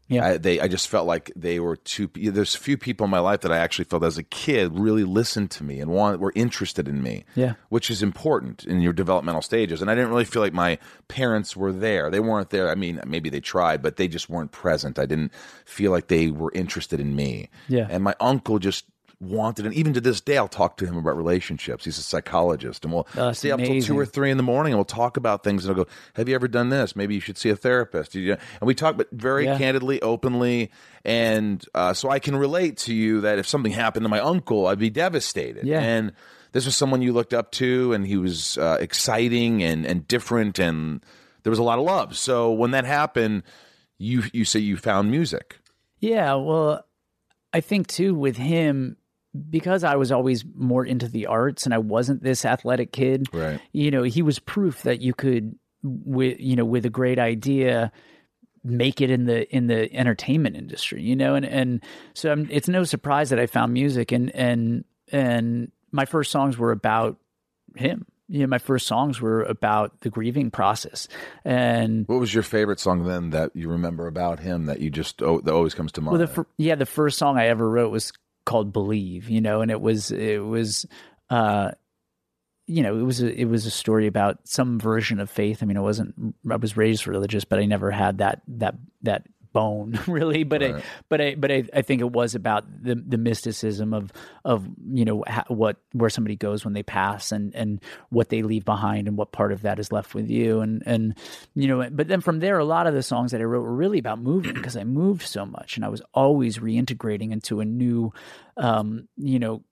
yeah, I, they. I just felt like they were two. There's a few people in my life that I actually felt as a kid really listened to me and want were interested in me. Yeah, which is important in your developmental stages. And I didn't really feel like my parents were there. They weren't there. I mean, maybe they tried, but they just weren't present. I didn't feel like they were interested in me. Yeah, and my uncle just wanted, and even to this day, I'll talk to him about relationships. He's a psychologist, and we'll oh, stay up till two or three in the morning, and we'll talk about things. And I'll go, "Have you ever done this? Maybe you should see a therapist." And we talk, but very yeah. candidly, openly, and uh, so I can relate to you that if something happened to my uncle, I'd be devastated. Yeah. and this was someone you looked up to, and he was uh, exciting and and different, and there was a lot of love. So when that happened, you you say you found music. Yeah, well, I think too with him because I was always more into the arts and I wasn't this athletic kid, right. you know, he was proof that you could with you know, with a great idea make it in the in the entertainment industry, you know, and and so I'm, it's no surprise that I found music and and and my first songs were about him. You know, my first songs were about the grieving process. And what was your favorite song then that you remember about him that you just oh, that always comes to mind? Well, the, yeah, the first song I ever wrote was called Believe, you know, and it was it was uh you know, it was a, it was a story about some version of faith. I mean, I wasn't I was raised religious, but I never had that that that bone really but right. I, but I but I, I think it was about the the mysticism of of you know ha, what where somebody goes when they pass and and what they leave behind and what part of that is left with you and and you know but then from there a lot of the songs that I wrote were really about moving because I moved so much and I was always reintegrating into a new um you know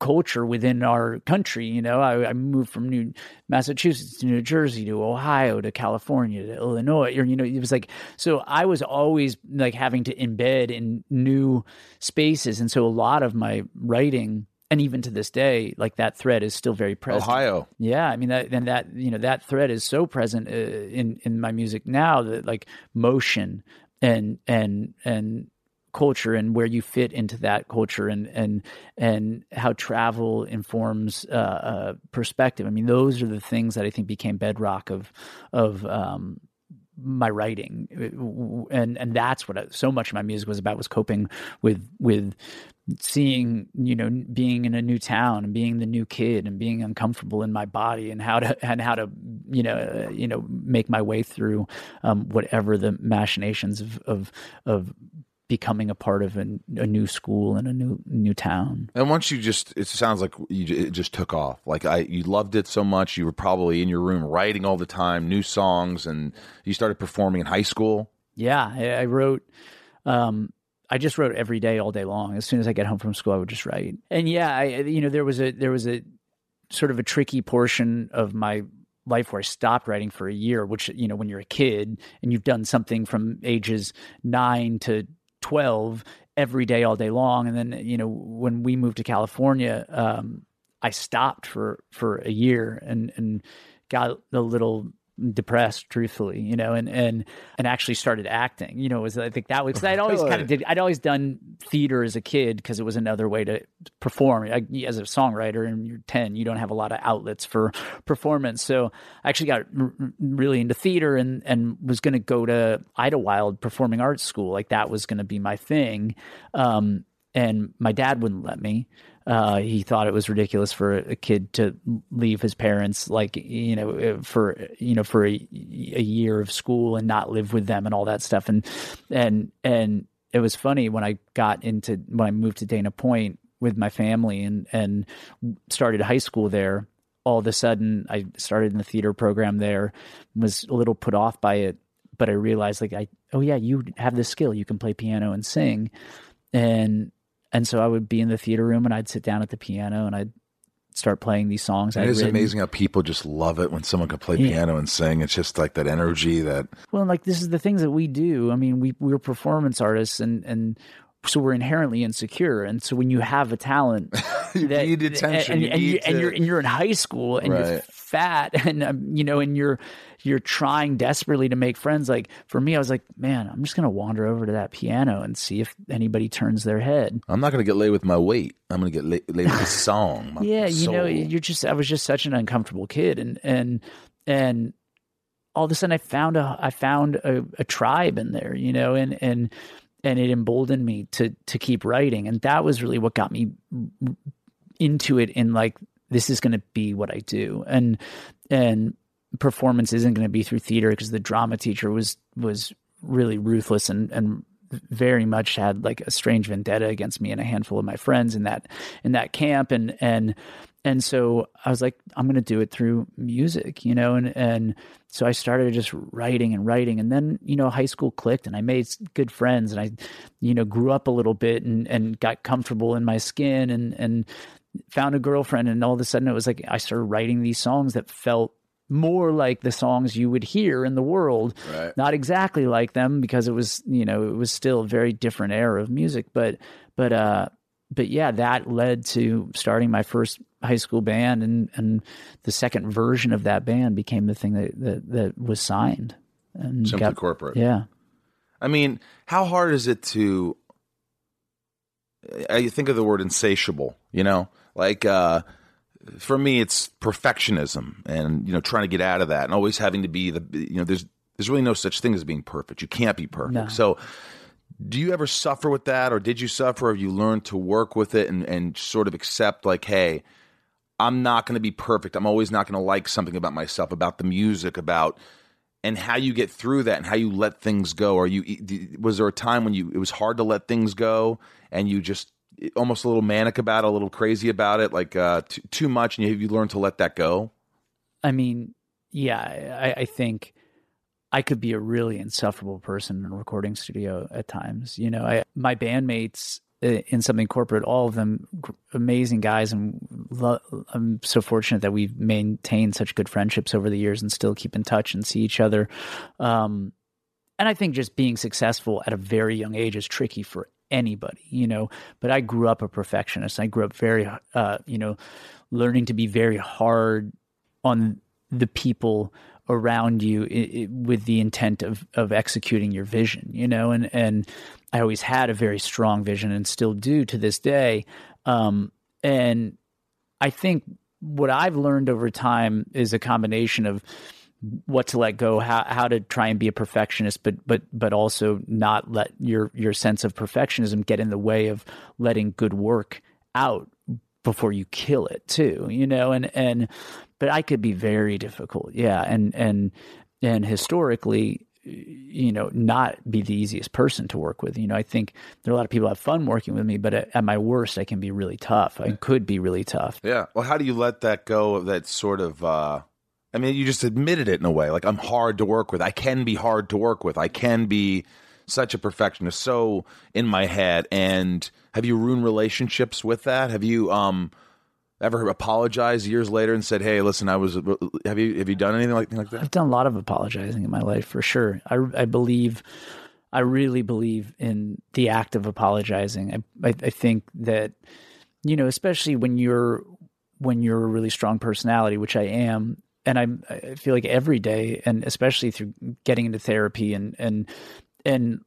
culture within our country. You know, I, I, moved from New Massachusetts to New Jersey to Ohio to California to Illinois. Or, you know, it was like so. I was always like having to embed in new spaces, and so a lot of my writing. And even to this day, like that thread is still very present. Ohio, yeah. I mean, that and that you know that thread is so present uh, in in my music now that like motion and and and culture and where you fit into that culture and and and how travel informs uh, uh, perspective. I mean, those are the things that I think became bedrock of of um, my writing, and and that's what I, so much of my music was about was coping with with seeing you know being in a new town and being the new kid and being uncomfortable in my body and how to and how to you know uh, you know make my way through um, whatever the machinations of of of becoming a part of a, a, new school and a new new town. And once you just, it sounds like you it just took off. Like I, you loved it so much, you were probably in your room writing all the time, new songs, and you started performing in high school. Yeah, I wrote. Um, I just wrote every day, all day long. As soon as I get home from school, I would just write. And yeah, I, you know, there was a there was a sort of a tricky portion of my life where I stopped writing for a year, which, you know, when you're a kid and you've done something from ages nine to 12 every day, all day long. And then, you know, when we moved to California, um, I stopped for, for a year and, and got a little depressed truthfully you know and and and actually started acting you know was i think that was i'd always kind of did i'd always done theater as a kid because it was another way to perform. I, as a songwriter and you're 10 you don't have a lot of outlets for performance. So i actually got r- really into theater and and was going to go to Idyllwild performing arts school. Like that was going to be my thing. Um and my dad wouldn't let me uh, he thought it was ridiculous for a kid to leave his parents, like you know, for you know, for a, a year of school and not live with them and all that stuff. And and and it was funny when I got into when I moved to Dana Point with my family and and started high school there. All of a sudden, I started in the theater program there. Was a little put off by it, but I realized like I oh yeah, you have the skill. You can play piano and sing, and and so I would be in the theater room and I'd sit down at the piano and I'd start playing these songs. It is amazing how people just love it when someone can play yeah. piano and sing. It's just like that energy that. Well, like this is the things that we do. I mean, we we're performance artists and and so we're inherently insecure. And so when you have a talent, you that, need attention, and, you and, need you, to... and you're and you're in high school and right. you're fat and um, you know and you're you're trying desperately to make friends. Like for me, I was like, man, I'm just gonna wander over to that piano and see if anybody turns their head. I'm not gonna get laid with my weight. I'm gonna get laid, laid with the song. yeah, you know, you're just. I was just such an uncomfortable kid, and and and all of a sudden I found a I found a, a tribe in there, you know, and and and it emboldened me to to keep writing and that was really what got me into it in like this is going to be what I do. And and performance isn't going to be through theater because the drama teacher was was really ruthless and and very much had like a strange vendetta against me and a handful of my friends in that in that camp. And and and so I was like, I'm going to do it through music, you know, and and so I started just writing and writing, and then you know, high school clicked, and I made good friends, and I, you know, grew up a little bit and and got comfortable in my skin, and and found a girlfriend, and all of a sudden it was like I started writing these songs that felt more like the songs you would hear in the world right. not exactly like them because it was you know it was still a very different era of music but but uh but yeah that led to starting my first high school band, and and the second version of that band became the thing that that, that was signed and simply got, corporate. Yeah, I mean, how hard is it to? I think of the word insatiable. You know, like uh, for me, it's perfectionism, and you know, trying to get out of that, and always having to be the. You know, there's there's really no such thing as being perfect. You can't be perfect. No. So do you ever suffer with that or did you suffer or have you learned to work with it and, and sort of accept like hey I'm not going to be perfect. I'm always not going to like something about myself, about the music, about and how you get through that and how you let things go. Are you was there a time when you it was hard to let things go and you just almost a little manic about it, a little crazy about it, like uh, t- too much, and you, have you learned to let that go? I mean, yeah, I, I think I could be a really insufferable person in a recording studio at times. You know, I, my bandmates uh, in something corporate, all of them amazing guys, and lo- I'm so fortunate that we've maintained such good friendships over the years and still keep in touch and see each other. Um, and I think just being successful at a very young age is tricky for anybody, you know. But I grew up a perfectionist. I grew up very, uh, you know, learning to be very hard on the people around you i i with the intent of of executing your vision, you know. And and I always had a very strong vision and still do to this day. Um, and I think what I've learned over time is a combination of what to let go, how how to try and be a perfectionist, but but but also not let your your sense of perfectionism get in the way of letting good work out before you kill it too. You know, and and but I could be very difficult, yeah, and and and historically. You know, not be the easiest person to work with. You know, I think there are a lot of people have fun working with me, but at, at my worst, I can be really tough. I could be really tough. Yeah. Well, how do you let that go of that sort of uh I mean, you just admitted it in a way. Like I'm hard to work with. I can be hard to work with. I can be such a perfectionist, so in my head. And have you ruined relationships with that? Have you um ever apologized years later and said, "Hey, listen, I was." Have you have you done anything like like that? I've done a lot of apologizing in my life for sure. I, I believe, I really believe in the act of apologizing. I, I, I think that, you know, especially when you're when you're a really strong personality, which I am, and I'm, I feel like every day, and especially through getting into therapy and and and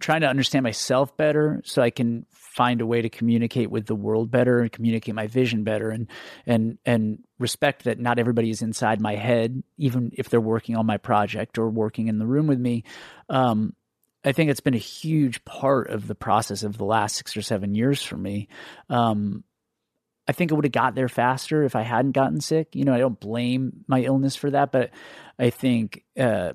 trying to understand myself better, so I can find a way to communicate with the world better and communicate my vision better and and and respect that not everybody is inside my head even if they're working on my project or working in the room with me um, I think it's been a huge part of the process of the last six or seven years for me. Um, I think I would have got there faster if I hadn't gotten sick. You know, I don't blame my illness for that, but I think uh,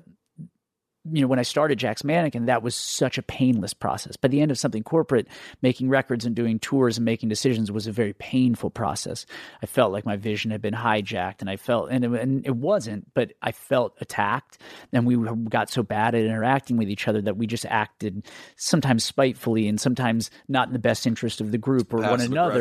you know, when I started Jack's Mannequin, that was such a painless process. By the end of something corporate, making records and doing tours and making decisions was a very painful process. I felt like my vision had been hijacked, and I felt, and it, and it wasn't, but I felt attacked. And we got so bad at interacting with each other that we just acted sometimes spitefully and sometimes not in the best interest of the group or one another.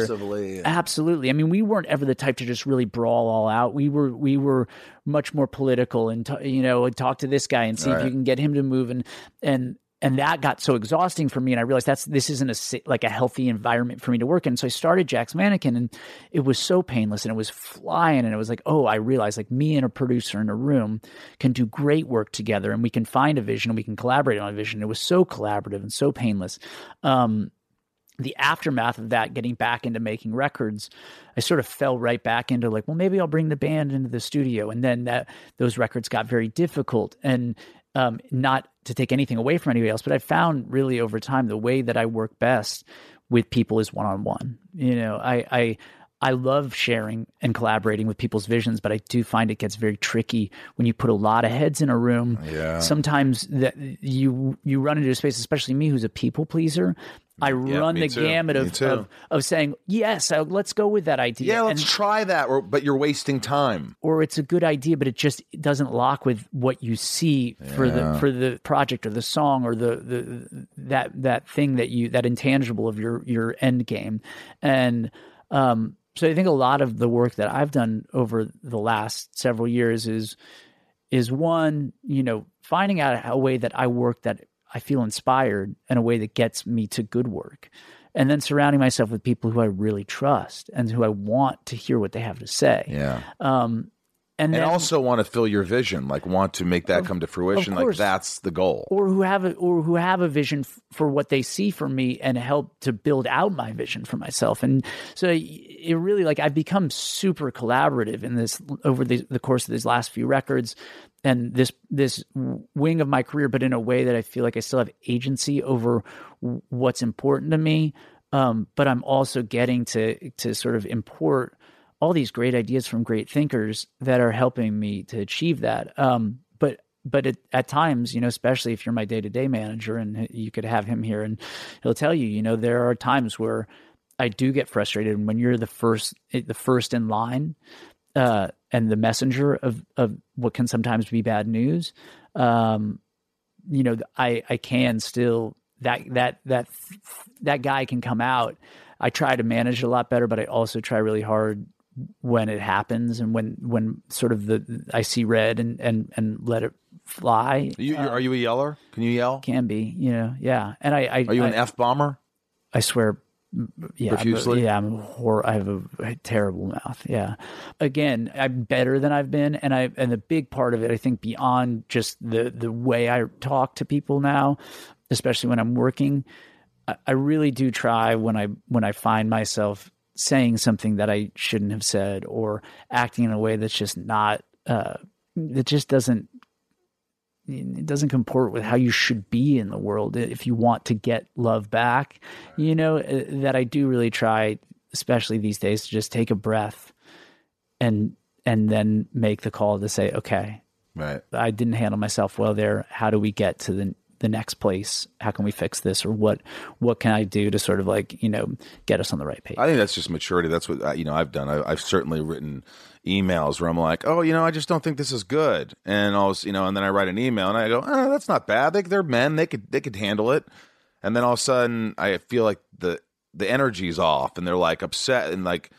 Absolutely. I mean, we weren't ever the type to just really brawl all out. We were we were much more political and t- you know talk to this guy and see if you can get him to move. And and and that got so exhausting for me. And i realized that's this isn't a like a healthy environment for me to work in. So i started jack's mannequin and it was so painless and it was flying. And it was like oh i realized like me and a producer in a room can do great work together and we can find a vision and we can collaborate on a vision. It was so collaborative and so painless. Um the aftermath of that getting back into making records i sort of fell right back into like well maybe i'll bring the band into the studio and then that those records got very difficult and um, not to take anything away from anybody else but i found really over time the way that i work best with people is one-on-one you know i i I love sharing and collaborating with people's visions, but I do find it gets very tricky when you put a lot of heads in a room. Yeah. Sometimes that you you run into a space, especially me, who's a people pleaser. I run the too. gamut of, of of saying yes, uh, let's go with that idea. Yeah, let's and, try that. Or, but you're wasting time. or it's a good idea, but it just doesn't lock with what you see for the for the project or the song or the, the that that thing that you that intangible of your your end game, and um, so I think a lot of the work that I've done over the last several years is is one you know finding out a way that I work that I feel inspired in a way that gets me to good work. And then surrounding myself with people who I really trust and who I want to hear what they have to say. Yeah. Um, and, And then, also want to fill your vision, like want to make that come to fruition. Like that's the goal. or who have a, or who have a vision f- for what they see for me and help to build out my vision for myself. And so it really like I've become super collaborative in this over the, the course of these last few records and this this wing of my career, but in a way that I feel like I still have agency over what's important to me. Um, but I'm also getting to to sort of import all these great ideas from great thinkers that are helping me to achieve that. Um, but but at, at times, you know, especially if you're my day to day manager, and you could have him here, and he'll tell you, you know, there are times where I do get frustrated and when you're the first the first in line uh, and the messenger of of what can sometimes be bad news. Um, you know, I I can still that that that that guy can come out. I try to manage it a lot better, but I also try really hard when it happens and when when sort of the I see red and and and let it fly. You, you- are you a yeller? Can you yell? Can be, you know, yeah. And I, I Are you I, an f bomber? I swear, yeah, I'm a- Profusely? yeah, I'm hor- I have a, a terrible mouth. Yeah. Again, I'm better than I've been, and I and the big part of it, I think, beyond just the the way I talk to people now, especially when I'm working, I, I really do try when I when I find myself saying something that I shouldn't have said or acting in a way that's just not uh, that just doesn't it doesn't comport with how you should be in the world if you want to get love back. You know uh, that i do really try especially these days to just take a breath and and then make the call to say okay Right. i didn't handle myself well there. How do we get to the the next place how can we fix this or what what can i do to sort of like you know get us on the right page I think that's just maturity. That's what uh, you know. I've done. I, I've certainly written emails where I'm like, "Oh, you know, I just don't think this is good," and I was, you know, and then I write an email and I go, "Oh, that's not bad. They, they're men. They could they could handle it." And then all of a sudden, I feel like the the energy's off, and they're like upset, and like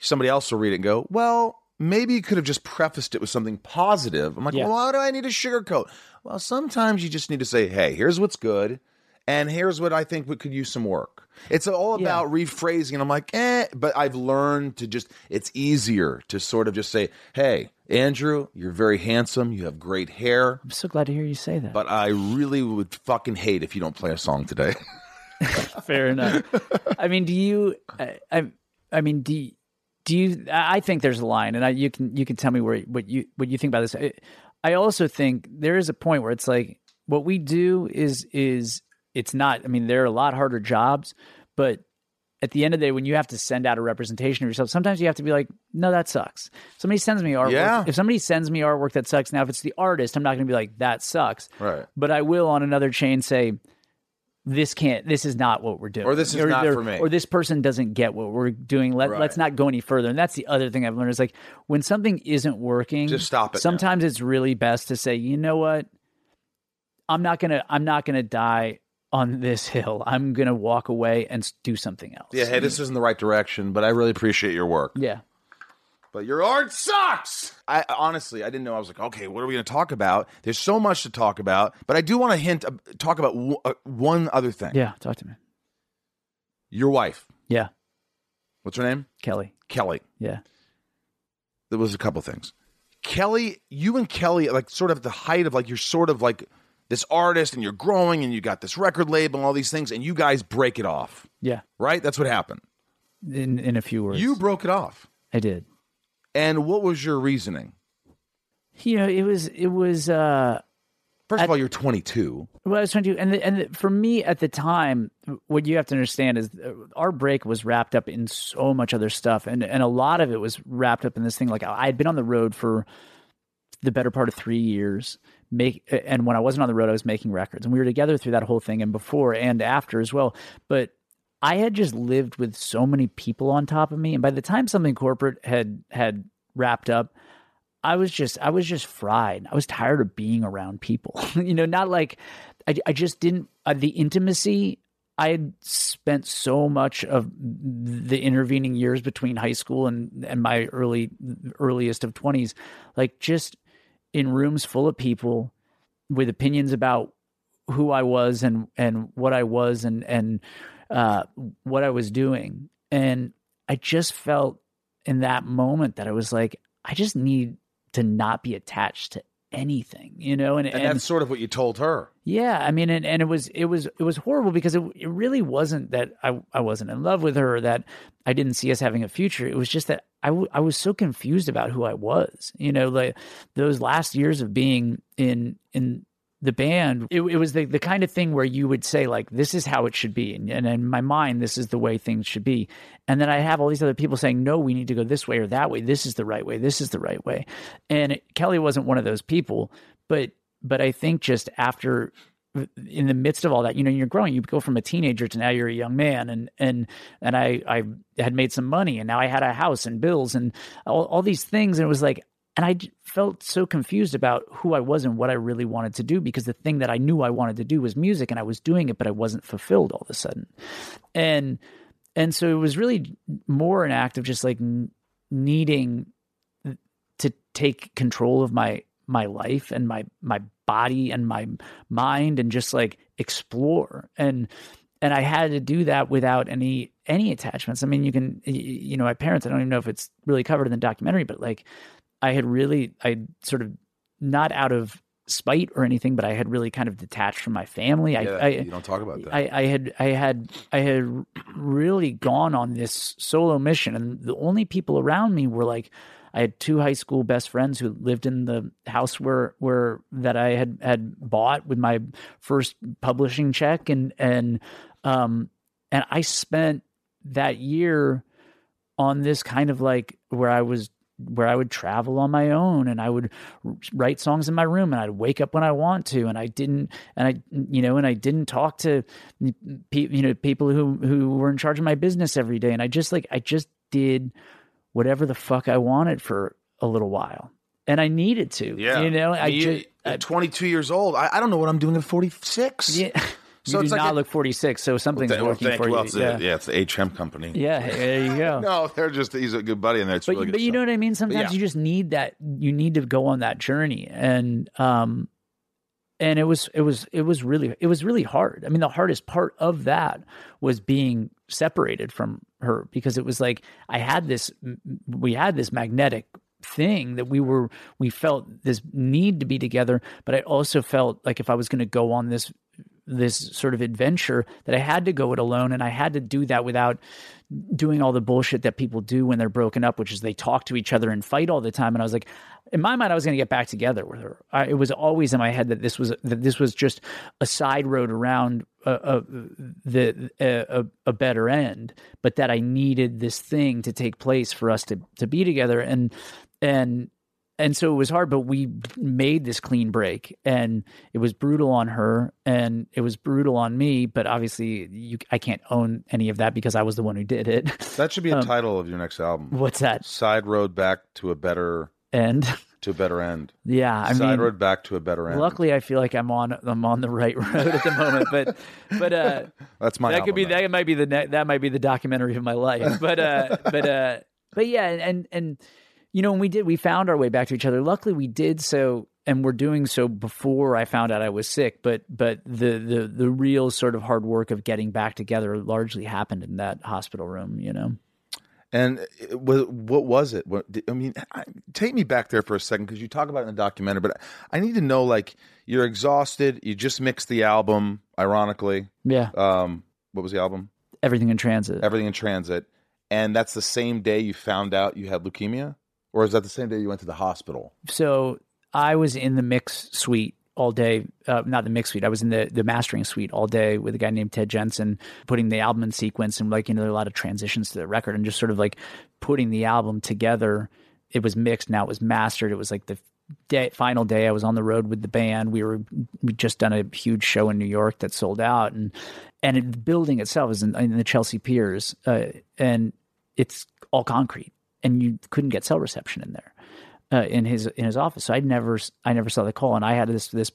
somebody else will read it and go, "Well, maybe you could have just prefaced it with something positive." I'm like, Yeah. "Well, why do I need to sugarcoat?" Well, sometimes you just need to say, "Hey, here's what's good." And here's what I think we could use some work. It's all about rephrasing. And I'm like, eh, but I've learned to just, it's easier to sort of just say, hey, Andrew, you're very handsome. You have great hair. i'm so glad to hear you say that But I really would fucking hate if you don't play a song today. Fair enough. I mean, do you? I, I, I mean, do you, do you? I think there's a line, and I, you can you can tell me where what you what you think about this. I, I also think there is a point where it's like what we do is is it's not. I mean, there are a lot harder jobs, but at the end of the day, when you have to send out a representation of yourself, sometimes you have to be like, no, that sucks. Somebody sends me artwork. Yeah. If somebody sends me artwork that sucks, now if it's the artist, I'm not going to be like, that sucks. Right. But I will on another chain say, this can't this is not what we're doing Or this is not or- for me. or this person doesn't get what we're doing Let, Right. let's not go any further and that's the other thing i've learned is like when something isn't working Just stop it now. sometimes it's really best to say you know what i'm not gonna i'm not gonna die on this hill i'm gonna walk away and do something else yeah, hey, this isn't the right direction, but I really appreciate your work. yeah But your art sucks. I honestly, I didn't know. I was like, okay, what are we going to talk about? There's so much to talk about, but I do want to hint, uh, talk about w- uh, one other thing. yeah talk to me Your wife, yeah what's her name? kelly Kelly. yeah There was a couple things. Kelly, you and Kelly, like sort of at the height of like you're sort of like this artist, and you're growing, and you got this record label, and all these things, and you guys break it off, yeah right? That's what happened. in in a few words You broke it off, i did and what was your reasoning? you know it was it was uh First of all, you're 22. Well, I was trying to, and the, and the, for me at the time, what you have to understand is uh, our break was wrapped up in so much other stuff, and and a lot of it was wrapped up in this thing. Like I had been on the road for the better part of three years, make, and when I wasn't on the road, I was making records, and we were together through that whole thing, and before and after as well. But I had just lived with so many people on top of me, and by the time something corporate had had wrapped up, I was just I was just fried. I was tired of being around people. you know, not like I, I just didn't uh, the intimacy. I had spent so much of the intervening years between high school and and my early earliest of twenties, like just in rooms full of people with opinions about who I was and and what I was and and uh, what I was doing, and I just felt in that moment that I was like, I just need to not be attached to anything, you know, and And, that's sort of what you told her. yeah, I mean, and, and it was it was it was horrible because it it really wasn't that I I wasn't in love with her or that I didn't see us having a future. It was just that I, w- I was so confused about who I was. You know, like those last years of being in in the band, it, it was the the kind of thing where you would say like, "This is how it should be," and, and in my mind, this is the way things should be. And then I have all these other people saying, "No, we need to go this way or that way. This is the right way. This is the right way." And Kelly wasn't one of those people, but but I think just after in the midst of all that, you know, you're growing. You go from a teenager to now you're a young man, and and and I I had made some money, and now I had a house and bills and all, all these things, and it was like and I felt so confused about who I was and what I really wanted to do because the thing that I knew I wanted to do was music and I was doing it, but I wasn't fulfilled all of a sudden. And, and so it was really more an act of just like needing to take control of my, my life and my, my body and my mind and just like explore. And, and I had to do that without any any attachments. I mean, you can, you know, my parents. I don't even know if it's really covered in the documentary, but like, I had really, I sort of not out of spite or anything, but I had really kind of detached from my family. Yeah, I, I, you don't talk about that. I, I had I had I had really gone on this solo mission, and the only people around me were like I had two high school best friends who lived in the house where where that I had had bought with my first publishing check, and and um and I spent that year on this kind of like where I was where I would travel on my own and I would write songs in my room and I'd wake up when I want to and I didn't and I you know and I didn't talk to you know people who who were in charge of my business every day and I just like I just did whatever the fuck I wanted for a little while and I needed to yeah. you know I You- just at 22 years old. I, I don't know what I'm doing at 46. yeah So you it's do like not a- look 46 so something's well, working thank for you. you Well, it's the- yeah. yeah, it's the HM company. yeah hey, there you go No, they're just he's a good buddy, and that's but really good. but you know what I mean. Sometimes yeah. you just need that. You need to go on that journey, and um, and it was it was it was really it was really hard. I mean, the hardest part of that was being separated from her because it was like I had this we had this magnetic thing that we were we felt this need to be together but i also felt like if i was going to go on this this sort of adventure that i had to go it alone and i had to do that without doing all the bullshit that people do when they're broken up which is they talk to each other and fight all the time. And i was like in my mind i was going to get back together with her. I, it was always in my head that this was that this was just a side road around a, a, the a, a, a better end but that i needed this thing to take place for us to to be together. And and and so it was hard but we made this clean break and it was brutal on her and it was brutal on me but obviously you i can't own any of that because i was the one who did it that should be um, a title of your next album. what's that Side road back to a better end. to a better end. yeah i Side mean road back to a better end. luckily i feel like i'm on i'm on the right road at the moment but but uh that's my. that could be that might be the that might be the documentary of my life but uh but uh but yeah and and you know when we did we found our way back to each other luckily we did so and we're doing so before i found out i was sick but but the the the real sort of hard work of getting back together largely happened in that hospital room you know And it, what, what was it? What, I mean, take me back there for a second because you talk about it in the documentary, but I need to know like you're exhausted. You just mixed the album, ironically. yeah Um, what was the album? everything in transit Everything in Transit. And that's the same day you found out you had leukemia? Or is that the same day you went to the hospital? so I was in the mix suite all day. Uh, not the mix suite. I was in the the mastering suite all day with a guy named Ted Jensen, putting the album in sequence and like you know there are a lot of transitions to the record and just sort of like putting the album together. It was mixed. Now it was mastered. It was like the day, final day. I was on the road with the band. We were we just done a huge show in New York that sold out and and it, the building itself is in, in the Chelsea Piers uh, and it's all concrete and you couldn't get cell reception in there uh, in his in his office. So I never I never saw the call, and I had this this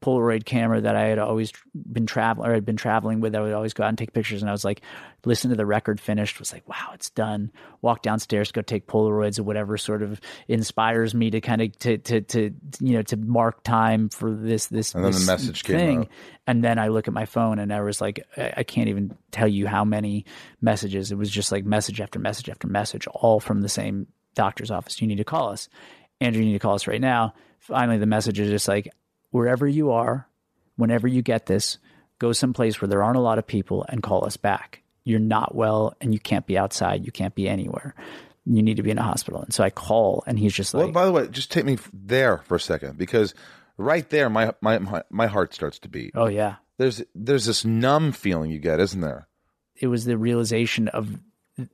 Polaroid camera that I had always been traveling or had been traveling with. I would always go out and take pictures, and I was like, listen to the record finished. Was like, wow, it's done. Walk downstairs, go take Polaroids or whatever sort of inspires me to kind of to to to you know to mark time for this this And then the this message came thing. And then I look at my phone, and I was like, I I can't even tell you how many messages. It was just like message after message after message, all from the same doctor's office. You need to call us. Andrew, you need to call us right now. Finally, the message is just like, wherever you are, whenever you get this, go someplace where there aren't a lot of people and call us back. You're not well and you can't be outside. You can't be anywhere. You need to be in a hospital. And so I call and he's just like, well, by the way, just take me there for a second because right there, my, my, my, my heart starts to beat. oh, yeah. There's, there's this numb feeling you get, isn't there? It was the realization of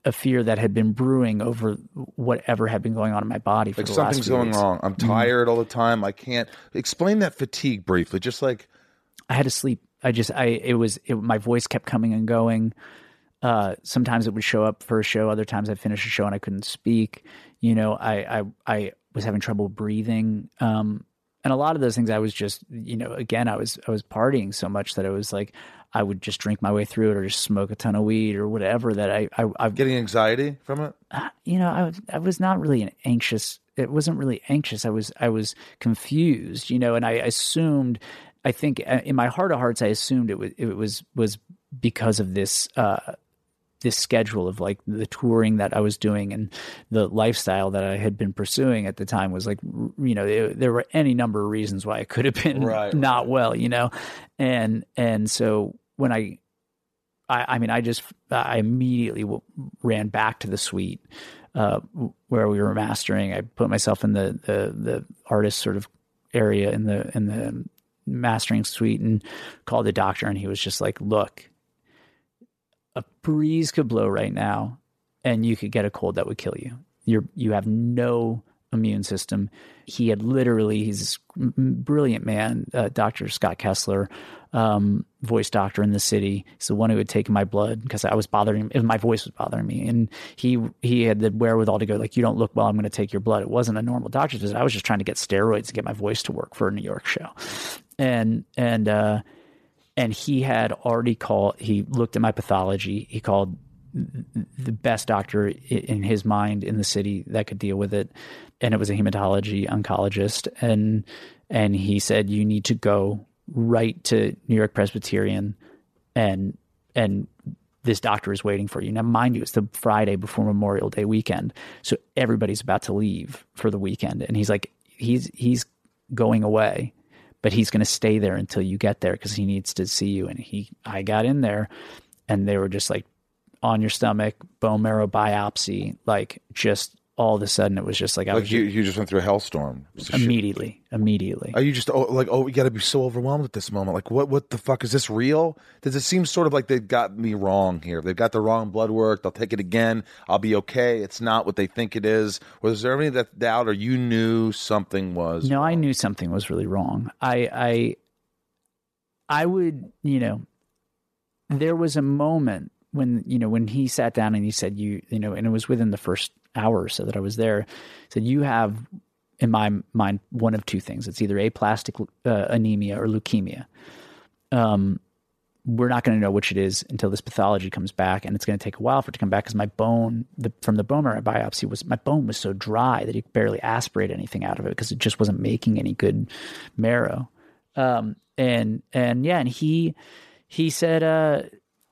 a fear that had been brewing over whatever had been going on in my body for Like the last something's few going weeks. wrong. I'm tired all the time. I can't explain that fatigue briefly. Just like, I had to sleep. I just I it was it, my voice kept coming and going. Uh, sometimes it would show up for a show. Other times I'd finish a show and I couldn't speak. You know, I I I was having trouble breathing. Um, and a lot of those things I was just, you know, again, I was I was partying so much that I was like, I would just drink my way through it or just smoke a ton of weed or whatever that I I, I Getting anxiety from it? you know, I was I was not really an anxious. It wasn't really anxious. I was I was confused, you know, and I assumed. I think uh, in my heart of hearts, I assumed it was it was was because of this uh, this schedule of like the touring that I was doing and the lifestyle that I had been pursuing at the time was like you know it, there were any number of reasons why I could have been Right, not well, you know, and and so when I I, I mean, I just I immediately w- ran back to the suite uh, where we were mastering. I put myself in the the the artist sort of area in the in the mastering suite and called the doctor, and he was just like, "Look, a breeze could blow right now, and you could get a cold that would kill you. You're you have no." immune system he had literally he's a brilliant man uh, dr scott kessler um, voice doctor in the city. He's the one who had taken my blood because I was bothering him. my voice was bothering me, and he he had the wherewithal to go like, "You don't look well. I'm going to take your blood." It wasn't a normal doctor's visit. I was just trying to get steroids to get my voice to work for a New York show, and and uh, and he had already called. He looked at my pathology. He called the best doctor in his mind in the city that could deal with it, and it was a hematology oncologist, and and he said you need to go right to New York Presbyterian, and and this doctor is waiting for you. Now, mind you, it's the Friday before Memorial Day weekend, so everybody's about to leave for the weekend, and he's like, he's he's going away, but he's going to stay there until you get there because he needs to see you. And he, I got in there, and they were just like on your stomach, bone marrow biopsy, like just all of a sudden it was just like I Like was you, you just went through a hellstorm. A shit- immediately, immediately. Are you just oh, like oh, you got to be so overwhelmed at this moment? Like what? What the fuck is this real? Does it seem sort of like they got me wrong here? They've got the wrong blood work. They'll take it again. I'll be okay. It's not what they think it is. Was there any that doubt, or you knew something was? No, I knew something was really wrong. I I I would, you know, there was a moment when, you know, when he sat down and he said you, you know, and it was within the first hour or so that I was there, said you have in my mind one of two things. It's either aplastic uh, anemia or leukemia. Um we're not going to know which it is until this pathology comes back, and it's going to take a while for it to come back because my bone, the, from the bone marrow biopsy, was my bone was so dry that you could barely aspirate anything out of it because it just wasn't making any good marrow. Um, and and yeah, and he he said, uh,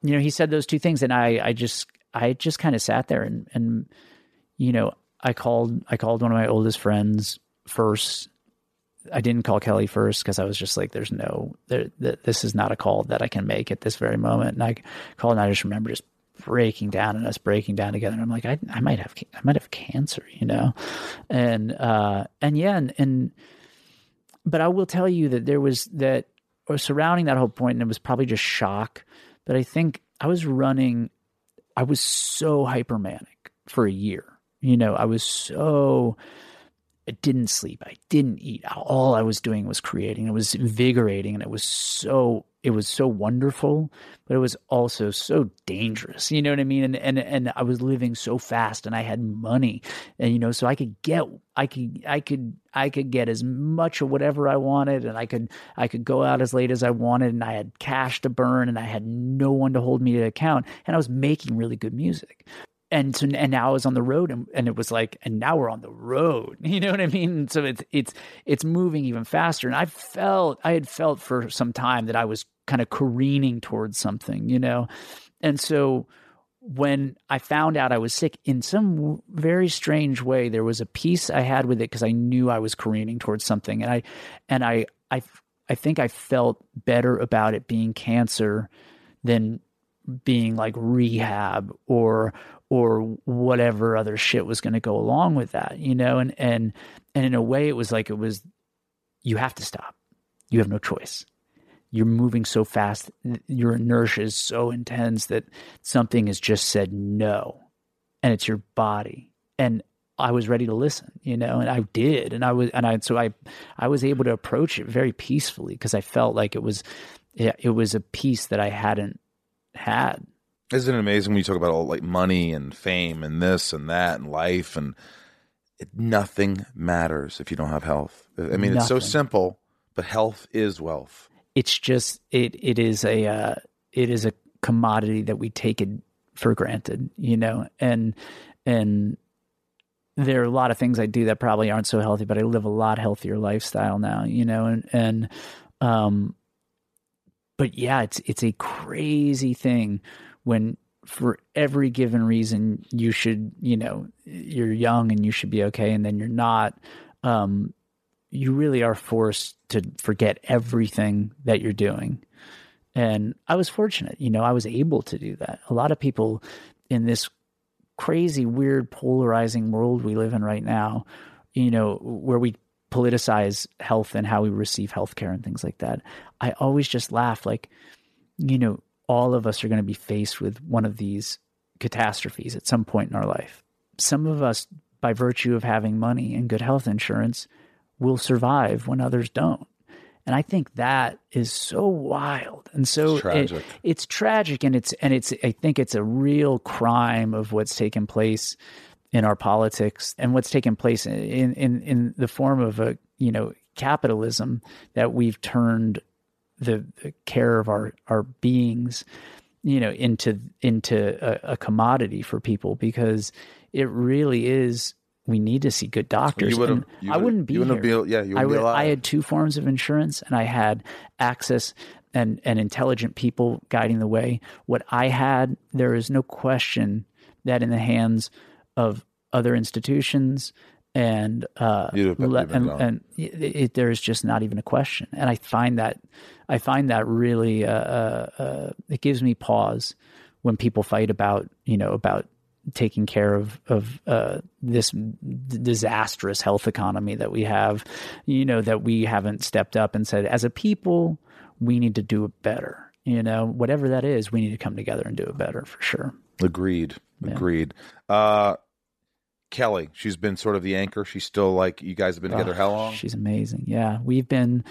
you know, he said those two things, and I I just I just kind of sat there and and you know I called I called one of my oldest friends first I didn't call Kelly first because I was just like, "There's no, there, th- this is not a call that I can make at this very moment." And I called, and I just remember just breaking down and us breaking down together. And I'm like, I, I might have, I might have cancer, you know, and uh, and yeah, and, and but I will tell you that there was that or surrounding that whole point, and it was probably just shock. But I think I was running, I was so hypermanic for a year. You know, I was so I didn't sleep. I didn't eat. All I was doing was creating. It was invigorating and it was so it was so wonderful, but it was also so dangerous. You know what I mean? And and and I was living so fast and I had money. And you know, so I could get I could I could I could get as much of whatever I wanted and I could I could go out as late as I wanted and I had cash to burn and I had no one to hold me to account and I was making really good music and so and now I was on the road and, and it was like and now we're on the road. You know what I mean? So it's it's it's moving even faster. And I felt I had felt for some time that I was kind of careening towards something you know? And so when I found out I was sick in some very strange way there was a piece I had with it because I knew I was careening towards something. And I and I I I think I felt better about it being cancer than being like rehab or or whatever other shit was going to go along with that you know? And and and in a way it was like it was you have to stop. You have no choice. You're moving so fast. Your inertia is so intense that something has just said no and it's your body. And I was ready to listen, you know, and I did, and I was, and I, so I, I was able to approach it very peacefully because I felt like it was, yeah, it was a piece that I hadn't had Isn't it amazing when you talk about all like money and fame and this and that and life and it, nothing matters if you don't have health. I mean, it's so simple, but health is wealth. it's just it it is a uh, it is a commodity that we take it for granted, you know, and and there are a lot of things I do that probably aren't so healthy, but I live a lot healthier lifestyle now, you know, and and um, but yeah, it's it's a crazy thing when for every given reason you should, you know, you're young and you should be okay, and then you're not. Um, you really are forced to forget everything that you're doing. And I was fortunate, you know, I was able to do that. A lot of people in this crazy, weird, polarizing world we live in right now, you know, where we politicize health and how we receive healthcare and things like that. I always just laugh like, you know, all of us are going to be faced with one of these catastrophes at some point in our life. Some of us, by virtue of having money and good health insurance, will survive when others don't. And I think that is so wild and so It's tragic. It, it's tragic, and it's and it's. I think it's a real crime of what's taken place in our politics and what's taken place in in in the form of a you know capitalism that we've turned the, the care of our our beings you know into into a, a commodity for people because it really is we need to see good doctors You would've- i wouldn't be you wouldn't here. be- yeah, you I be would alive. i had two forms of insurance and i had access and and intelligent people guiding the way what i had there is no question that in the hands of other institutions and uh You'd have been- le- you'd have been and, and it, it, there's just not even a question. And i find that i find that really uh, uh, uh, it gives me pause when people fight about you know about taking care of of uh, this d- disastrous health economy that we have you know that we haven't stepped up and said as a people we need to do it better. You know whatever that is we need to come together and do it better for sure. Agreed. Agreed. Uh, Kelly, she's been sort of the anchor. She's still like you guys have been together. Oh, how long? She's amazing. Yeah, we've been.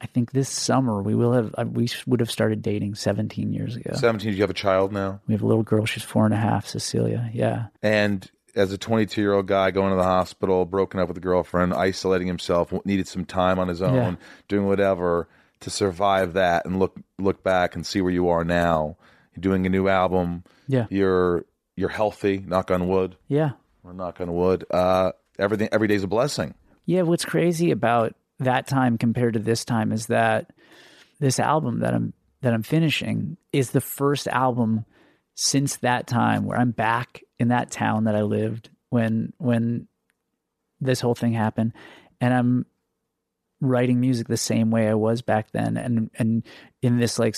I think this summer we will have. uh, We would have started dating 17 years ago. Seventeen. You have a child now, we have a little girl. She's four and a half. Cecilia. Yeah. and as a 22 year old guy going to the hospital, broken up with a girlfriend, isolating himself, needed some time on his own, Yeah. doing whatever to survive that, and look look back and see where you are now. You're doing a new album. Yeah. You're you're healthy. Knock on wood. Yeah. Knock on wood. Uh, everything every day's a blessing. Yeah, what's crazy about that time compared to this time is that this album that I'm that I'm finishing is the first album since that time where I'm back in that town that I lived when when this whole thing happened and I'm writing music the same way I was back then and and in this like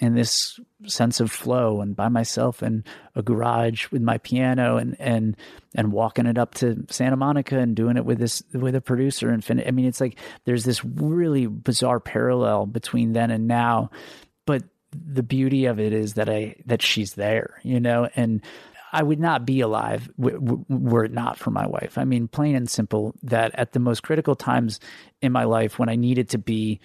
in this sense of flow and by myself in a garage with my piano and and and walking it up to Santa Monica and doing it with this with a producer and fin- I mean it's like there's this really bizarre parallel between then and now but the beauty of it is that I that she's there you know and I would not be alive w- w- were it not for my wife. I mean, plain and simple, that at the most critical times in my life, when I needed to be,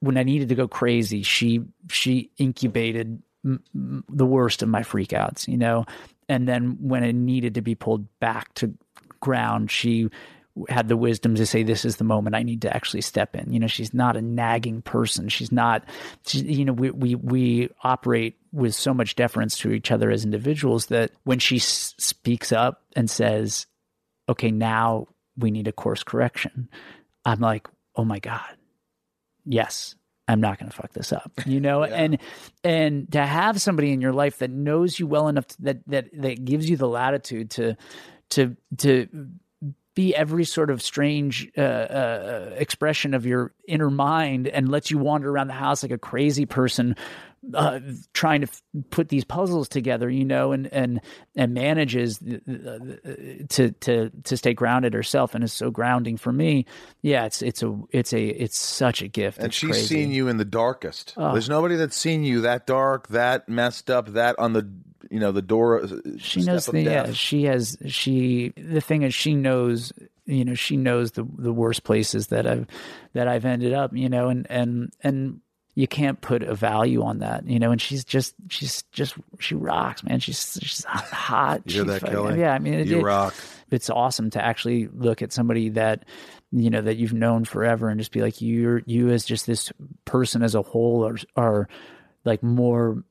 when I needed to go crazy, she she incubated m- m- the worst of my freakouts, you know. And then when it needed to be pulled back to ground, she had the wisdom to say this is the moment I need to actually step in. You know, she's not a nagging person. She's not she, you know, we we we operate with so much deference to each other as individuals that when she s- speaks up and says, "Okay, now we need a course correction." I'm like, "Oh my god. Yes, I'm not going to fuck this up." You know, and and to have somebody in your life that knows you well enough to, that that that gives you the latitude to to to be every sort of strange uh, uh, expression of your inner mind and lets you wander around the house like a crazy person uh, trying to f- put these puzzles together, you know, and and and manages th- th- to to to stay grounded herself, and is so grounding for me. Yeah, it's it's a it's a it's such a gift. And It's she's crazy. seen you in the darkest. Oh. There's nobody that's seen you that dark, that messed up, that on the you know the door. uh, she knows the yeah she has she the thing is she knows you know she knows the the worst places that i've that i've ended up you know and and and you can't put a value on that, you know. And she's just, she's just, she rocks, man. She's, she's hot. You hear that, fucking- Kelly? Yeah, I mean, it, You it- rock. It's awesome to actually look at somebody that, you know, that you've known forever and just be like, you're, you as just this person as a whole are, are like more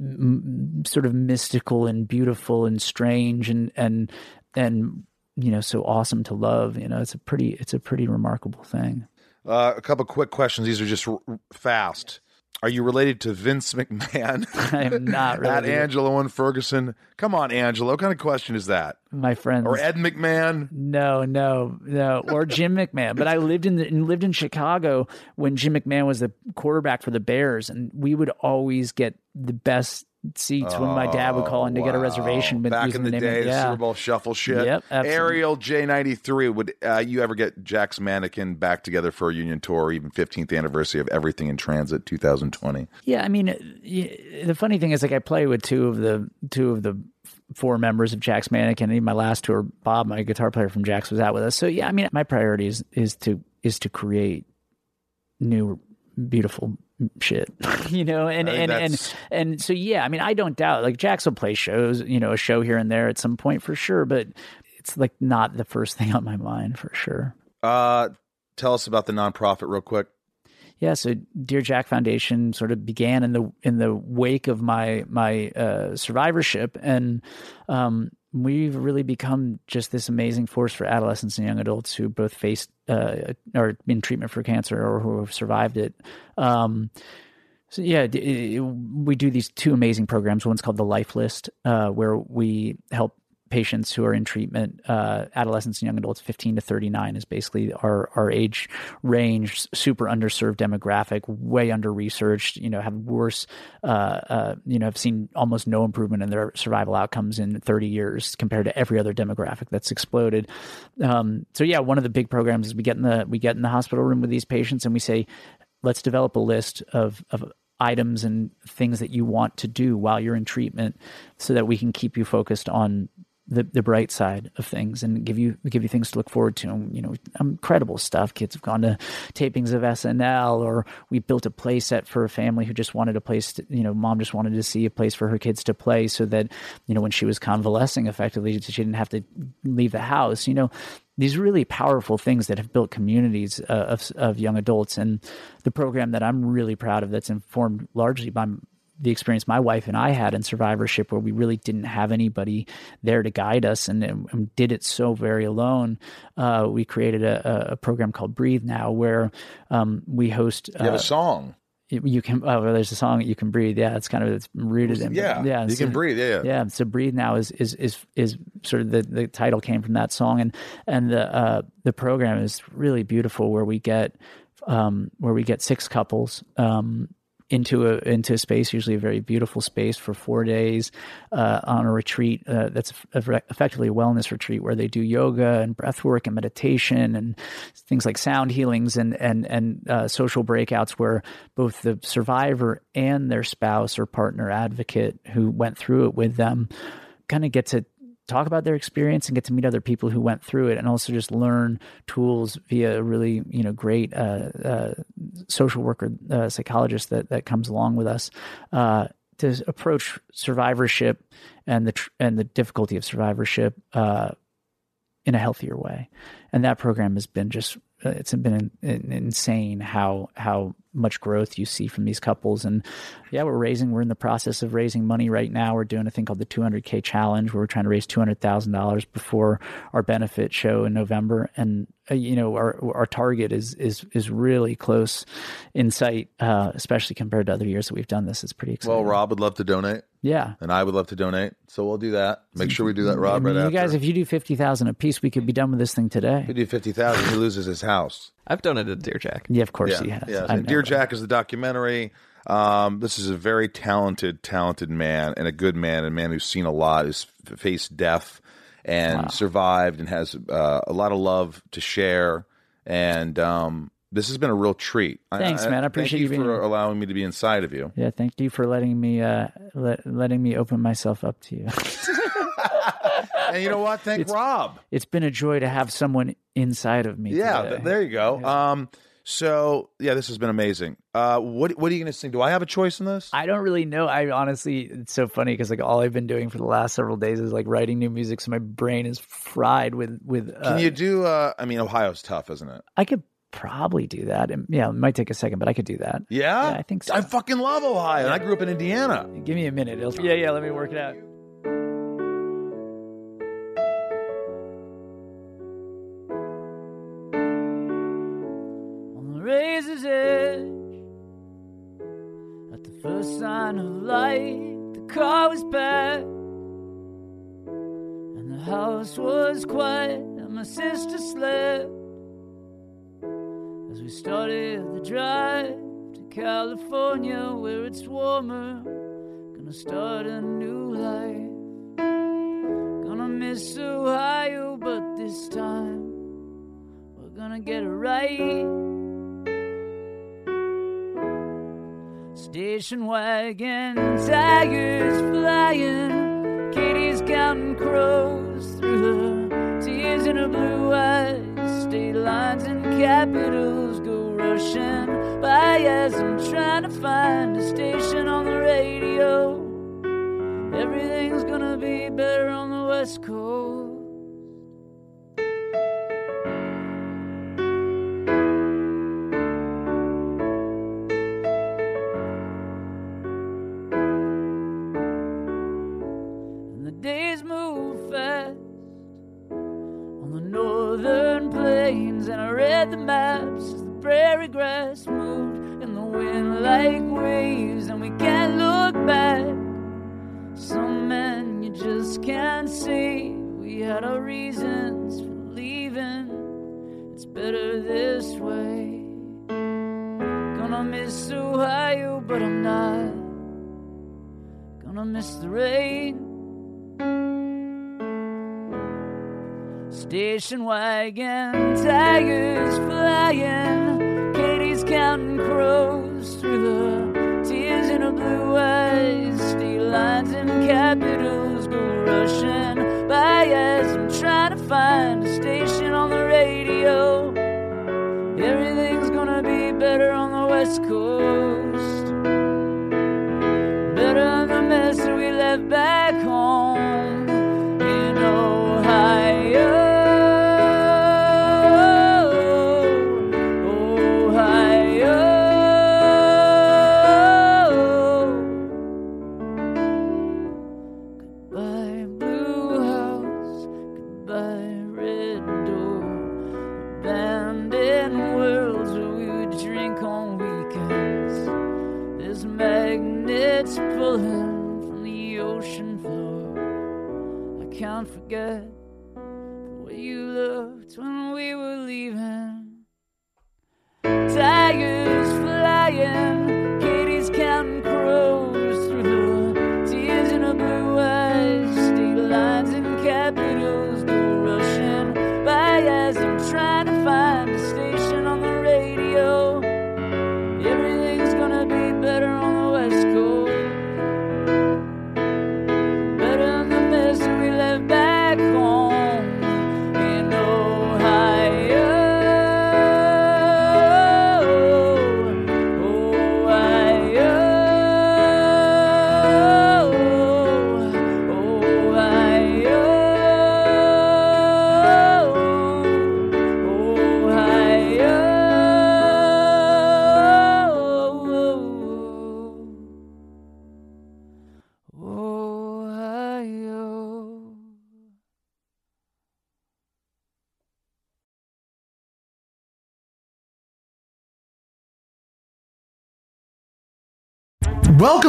m- sort of mystical and beautiful and strange and, and, and, you know, so awesome to love. You know, it's a pretty, it's a pretty remarkable thing. Uh, a couple of quick questions. These are just r- fast. Are you related to Vince McMahon? I am not At related. Angelo and Ferguson. Come on, Angelo. What kind of question is that? My friends. Or Ed McMahon? No, no, no. Or Jim McMahon. But I lived in the, lived in Chicago when Jim McMahon was the quarterback for the Bears, and we would always get the best seats when my dad would call in to get a reservation. But Back in the, name day, the yeah. Super Bowl shuffle shit. Yep, absolutely. Ariel J93. Would uh, you ever get Jack's Mannequin back together for a union tour, even 15th anniversary of Everything in Transit 2020? Yeah, I mean, the funny thing is, like, I play with two of the two of the four members of Jack's Mannequin. And my last tour, Bob, my guitar player from Jack's, was out with us. So yeah, I mean, my priority is is to is to create new, beautiful shit, you know, and and and and so yeah, I mean, I don't doubt like Jack's will play shows, you know, a show here and there at some point for sure, but it's like not the first thing on my mind for sure. Uh, tell us about the nonprofit real quick. Yeah, so Dear Jack Foundation sort of began in the in the wake of my my uh, survivorship, and um, we've really become just this amazing force for adolescents and young adults who both faced uh, or in treatment for cancer or who have survived it. Um, so yeah, we do these two amazing programs. One's called the Life List, uh, where we help patients who are in treatment, uh, adolescents and young adults, 15 to 39 is basically our, our age range, super underserved demographic, way under researched, you know, have worse, uh, uh, you know, have seen almost no improvement in their survival outcomes in 30 years compared to every other demographic that's exploded. Um, so yeah, one of the big programs is we get in the, we get in the hospital room with these patients and we say, let's develop a list of, of items and things that you want to do while you're in treatment so that we can keep you focused on the, the bright side of things and give you give you things to look forward to. And, you know, incredible stuff. Kids have gone to tapings of SNL, or we built a play set for a family who just wanted a place. To, you know, mom just wanted to see a place for her kids to play, so that you know when she was convalescing, effectively, she didn't have to leave the house. You know, these really powerful things that have built communities uh, of of young adults. And the program that I'm really proud of, that's informed largely by the experience my wife and I had in survivorship, where we really didn't have anybody there to guide us and, and did it so very alone. Uh, we created a, a program called Breathe Now, where um, we host. You have uh, a song. you, can. Oh, well, there's a song you can breathe. Yeah, it's kind of it's rooted in. Yeah, yeah. You so- can breathe. Yeah, yeah. yeah so breathe now is is is is sort of the the title came from that song and and the uh the program is really beautiful where we get um where we get six couples um into a into a space usually a very beautiful space for four days uh, on a retreat uh, that's effectively a wellness retreat where they do yoga and breath work and meditation and things like sound healings and and and uh, social breakouts where both the survivor and their spouse or partner advocate who went through it with them kind of get to talk about their experience and get to meet other people who went through it and also just learn tools via a really you know great uh, uh, social worker uh, psychologist that that comes along with us uh, to approach survivorship and the tr- and the difficulty of survivorship uh, in a healthier way. And that program has been just uh, it's been in, in, insane how how much growth you see from these couples and yeah we're raising we're in the process of raising money right now we're doing a thing called the 200k challenge where we're trying to raise $200000 before our benefit show in november and uh, you know our our target is is is really close in sight uh, especially compared to other years that we've done this it's pretty exciting Well, Rob would love to donate, yeah and I would love to donate. So we'll do that. Make sure we do that, Rob. I mean, right you after. guys if you do 50000 a piece we could be done with this thing today If we do fifty thousand, he loses his house. I've donated to Dear Jack. yeah of course yeah, he has yeah. Dear. Jack is the documentary. Um, this is a very talented, talented man and a good man, and a man who's seen a lot, who's f- faced death and survived, and has uh, a lot of love to share. And um, this has been a real treat. I- Thanks, man. I appreciate thank you you being for here. allowing me to be inside of you. Yeah, thank you for letting me uh let, letting me open myself up to you. And you know what? Thank Rob. it's been a joy to have someone inside of me. Yeah, today. th- there you go. Um, So yeah, this has been amazing. Uh, what what are you going to sing? Do I have a choice in this? I don't really know. I honestly, it's so funny because like all I've been doing for the last several days is like writing new music, so my brain is fried with with. Uh, Can you do? Uh, I mean, Ohio's tough, isn't it? I could probably do that. And, yeah, it might take a second, but I could do that. Yeah, Yeah, I think so. I fucking love Ohio, and I grew up in Indiana. Give me a minute. It'll, yeah, yeah. Let me work it out. Razor's edge, at the first sign of light, the car was back, and the house was quiet, and my sister slept. As we started the drive to California, where it's warmer, gonna start a new life. Gonna miss Ohio, but this time we're gonna get it right. Station wagon, tigers flying, Katie's counting crows through the tears in her blue eyes. State lines and capitals go rushing by as I'm trying to find a station on the radio. Everything's gonna be better on the West Coast. But I'm not gonna miss the rain. Station wagon, tigers flying, Katie's counting crows through the tears in her blue eyes. State lines and capitals go rushing by as I'm trying to find a station on the radio. Everything's gonna be better on the West Coast. Back